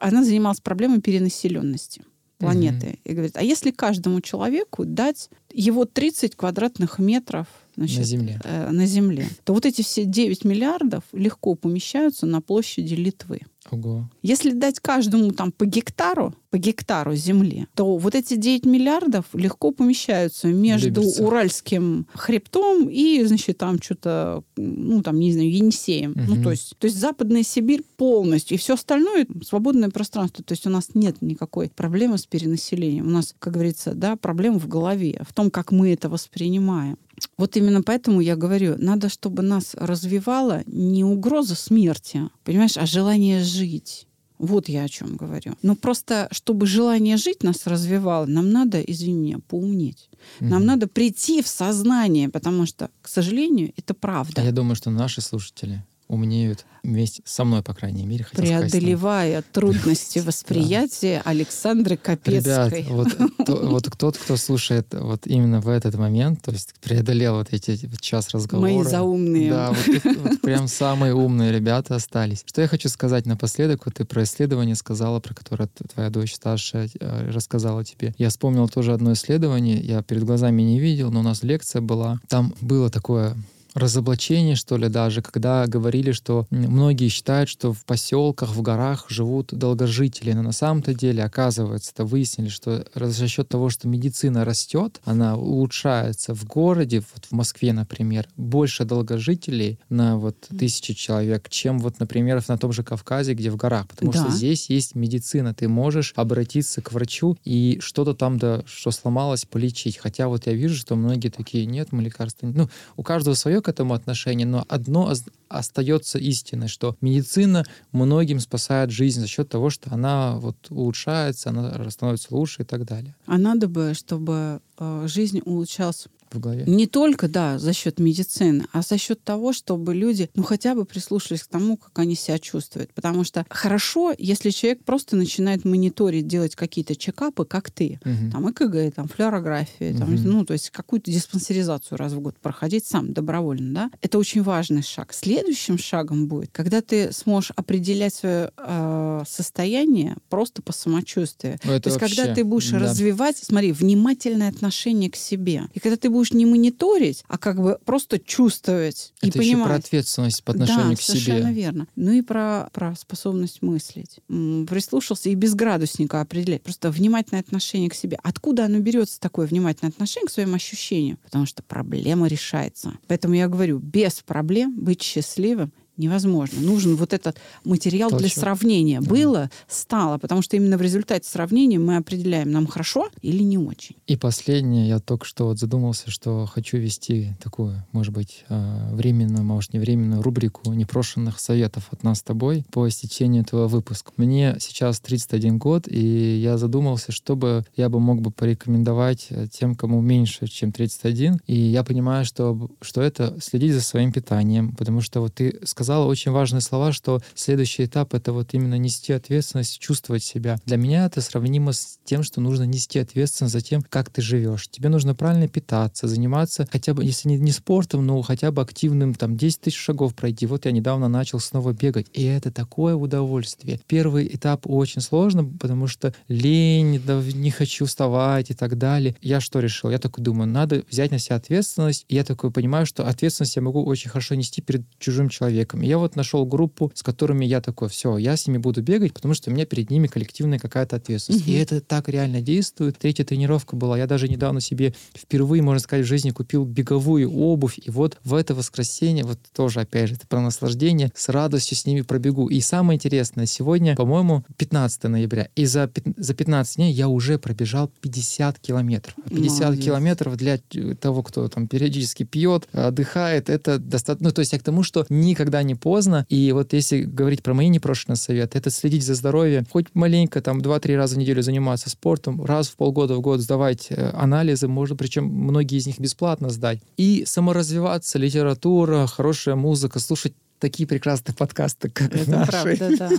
Она занималась проблемой перенаселенности планеты. Угу. И говорит, а если каждому человеку дать его 30 квадратных метров значит, на Земле. Э, на Земле, то вот эти все 9 миллиардов легко помещаются на площади Литвы. Ого. Если дать каждому там по гектару, по гектару земли, то вот эти 9 миллиардов легко помещаются между Люберцы. Уральским хребтом и, значит, там что-то, ну, там, не знаю, Енисеем. Угу. Ну, то есть, то есть Западная Сибирь полностью. И все остальное свободное пространство. То есть у нас нет никакой проблемы с перенаселением. У нас, как говорится, да, проблема в голове, в том, как мы это воспринимаем. Вот именно поэтому я говорю, надо, чтобы нас развивала не угроза смерти, понимаешь, а желание жить. Вот я о чем говорю. Но просто, чтобы желание жить нас развивало, нам надо, извини меня, поумнеть. Угу. Нам надо прийти в сознание, потому что, к сожалению, это правда. А я думаю, что наши слушатели умнеют вместе со мной, по крайней мере. Преодолевая сказать, трудности восприятия Александры Капецкой. Ребят, вот, то, вот тот, кто слушает вот именно в этот момент, то есть преодолел вот эти вот час разговора. Мои заумные. Да, вот, вот прям самые умные ребята остались. Что я хочу сказать напоследок, вот ты про исследование сказала, про которое твоя дочь старшая э, рассказала тебе. Я вспомнил тоже одно исследование, я перед глазами не видел, но у нас лекция была. Там было такое разоблачение, что ли, даже, когда говорили, что многие считают, что в поселках, в горах живут долгожители, но на самом-то деле, оказывается, это выяснили, что за счет того, что медицина растет, она улучшается в городе, вот в Москве, например, больше долгожителей на вот тысячи человек, чем вот, например, на том же Кавказе, где в горах, потому да. что здесь есть медицина, ты можешь обратиться к врачу и что-то там, да, что сломалось, полечить. Хотя вот я вижу, что многие такие, нет, мы лекарства, ну, у каждого свое к этому отношение, но одно остается истиной, что медицина многим спасает жизнь за счет того, что она вот улучшается, она становится лучше и так далее. А надо бы, чтобы э, жизнь улучшалась в голове. Не только, да, за счет медицины, а за счет того, чтобы люди, ну, хотя бы прислушались к тому, как они себя чувствуют. Потому что хорошо, если человек просто начинает мониторить, делать какие-то чекапы, как ты. Угу. Там ЭКГ, там флюорография, угу. там, ну, то есть какую-то диспансеризацию раз в год проходить сам добровольно, да. Это очень важный шаг. Следующим шагом будет, когда ты сможешь определять свое э, состояние просто по самочувствию. Ну, то есть вообще, когда ты будешь да. развивать, смотри, внимательное отношение к себе. И когда ты будешь будешь не мониторить, а как бы просто чувствовать и Это еще про понимать. ответственность по отношению да, к совершенно себе. верно. Ну и про, про способность мыслить. Прислушался и без градусника определять. Просто внимательное отношение к себе. Откуда оно берется, такое внимательное отношение к своим ощущениям? Потому что проблема решается. Поэтому я говорю, без проблем быть счастливым невозможно. Нужен вот этот материал для Толчок. сравнения. Было, стало. Потому что именно в результате сравнения мы определяем, нам хорошо или не очень. И последнее, я только что вот задумался, что хочу вести такую, может быть, э, временную, может, не временную рубрику непрошенных советов от нас с тобой по истечению этого выпуска. Мне сейчас 31 год, и я задумался, чтобы я бы мог бы порекомендовать тем, кому меньше, чем 31. И я понимаю, что, что это следить за своим питанием, потому что вот ты сказала очень важные слова, что следующий этап — это вот именно нести ответственность, чувствовать себя. Для меня это сравнимо с тем, что нужно нести ответственность за тем, как ты живешь. Тебе нужно правильно питаться, заниматься хотя бы, если не, не спортом, но хотя бы активным, там, 10 тысяч шагов пройти. Вот я недавно начал снова бегать, и это такое удовольствие. Первый этап очень сложно, потому что лень, да, не хочу вставать и так далее. Я что решил? Я такой думаю, надо взять на себя ответственность. И я такой понимаю, что ответственность я могу очень хорошо нести перед чужим человеком. И я вот нашел группу, с которыми я такой, все, я с ними буду бегать, потому что у меня перед ними коллективная какая-то ответственность. И это так реально действует. Третья тренировка была. Я даже недавно себе впервые, можно сказать, в жизни купил беговую обувь. И вот в это воскресенье, вот тоже, опять же, это про наслаждение, с радостью с ними пробегу. И самое интересное, сегодня, по-моему, 15 ноября. И за, за 15 дней я уже пробежал 50 километров. 50 Молодец. километров для э, того, кто там периодически пьет, отдыхает, это достаточно... Ну, то есть я к тому, что никогда не поздно. И вот если говорить про мои непрошенные советы, это следить за здоровьем, хоть маленько, там, 2-3 раза в неделю заниматься спортом, раз в полгода в год сдавать э, анализы, можно, причем многие из них бесплатно сдать. И саморазвиваться, литература, хорошая музыка, слушать такие прекрасные подкасты, как Это наши. правда, да.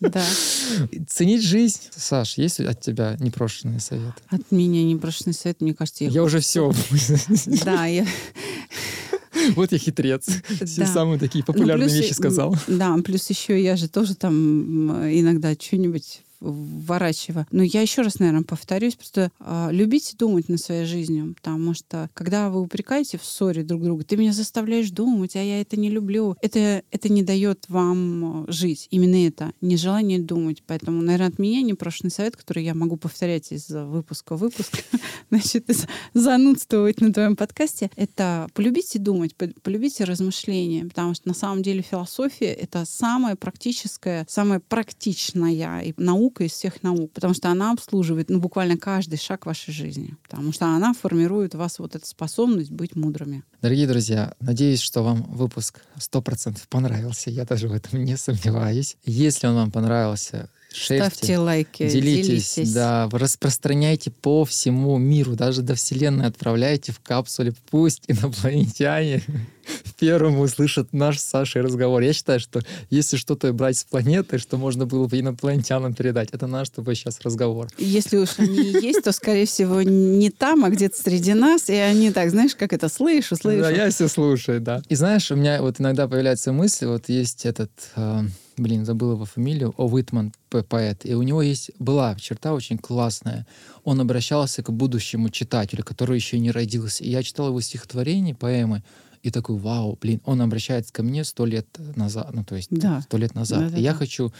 Да. Ценить жизнь. Саш, есть от тебя непрошенные советы? От меня непрошенный совет, мне кажется, я... Я уже все. Да, я... Вот я хитрец. Все Да. самые такие Ну, популярные плюс вещи сказал. Да, плюс еще я же тоже там иногда что-нибудь вворачиваю. Но я еще раз, наверное, повторюсь, просто а, любите думать над своей жизнью, потому что когда вы упрекаете в ссоре друг друга, ты меня заставляешь думать, а я это не люблю, это, это не дает вам э, жить. Именно это, нежелание думать. Поэтому, наверное, от меня непрошенный совет, который я могу повторять из выпуска в выпуск, значит, занудствовать на твоем подкасте, это полюбите думать, по- полюбите размышления, потому что на самом деле философия — это самая практическая, самая практичная и наука из всех наук, потому что она обслуживает ну, буквально каждый шаг вашей жизни, потому что она формирует в вас вот эту способность быть мудрыми. Дорогие друзья, надеюсь, что вам выпуск 100% понравился. Я даже в этом не сомневаюсь. Если он вам понравился, шерьте, Ставьте лайки, делитесь, делитесь. да, распространяйте по всему миру, даже до Вселенной отправляйте в капсуле. Пусть инопланетяне первым услышат наш с Сашей разговор. Я считаю, что если что-то брать с планеты, что можно было бы инопланетянам передать, это наш с тобой сейчас разговор. Если уж они есть, то, скорее всего, не там, а где-то среди нас. И они так, знаешь, как это, слышу, слышу. Да, я все слушаю, да. И знаешь, у меня вот иногда появляется мысль, вот есть этот, э, блин, забыл его фамилию, О. Уитман, поэт, и у него есть, была черта очень классная. Он обращался к будущему читателю, который еще не родился. И я читал его стихотворение, поэмы, и такой, вау, блин, он обращается ко мне сто лет назад, ну, то есть Да. сто лет назад. Да-да-да. И я хочу,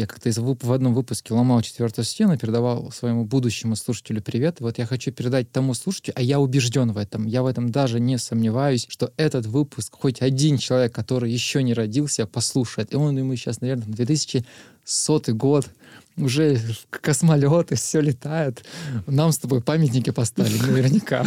я как-то из- в одном выпуске ломал четвертую стену, передавал своему будущему слушателю привет. И вот я хочу передать тому слушателю, а я убежден в этом, я в этом даже не сомневаюсь, что этот выпуск хоть один человек, который еще не родился, послушает. И он ему сейчас, наверное, 2100 год, уже космолеты, все летает. Нам с тобой памятники поставили наверняка.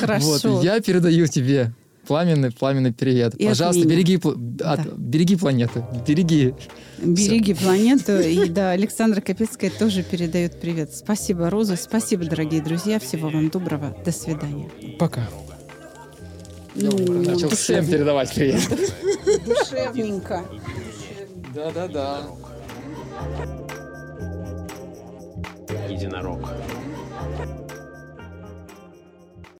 Хорошо. Вот, я передаю тебе пламенный, пламенный привет. И от Пожалуйста, меня. береги, от- Да. береги планету, береги. Береги планету. И да, Александра Капецкая тоже передает привет. Спасибо, Роза. Спасибо, дорогие друзья. Всего вам доброго. До свидания. Пока. Ну, Начал всем душевненько. передавать привет. Душевненько. Да-да-да. Единорог.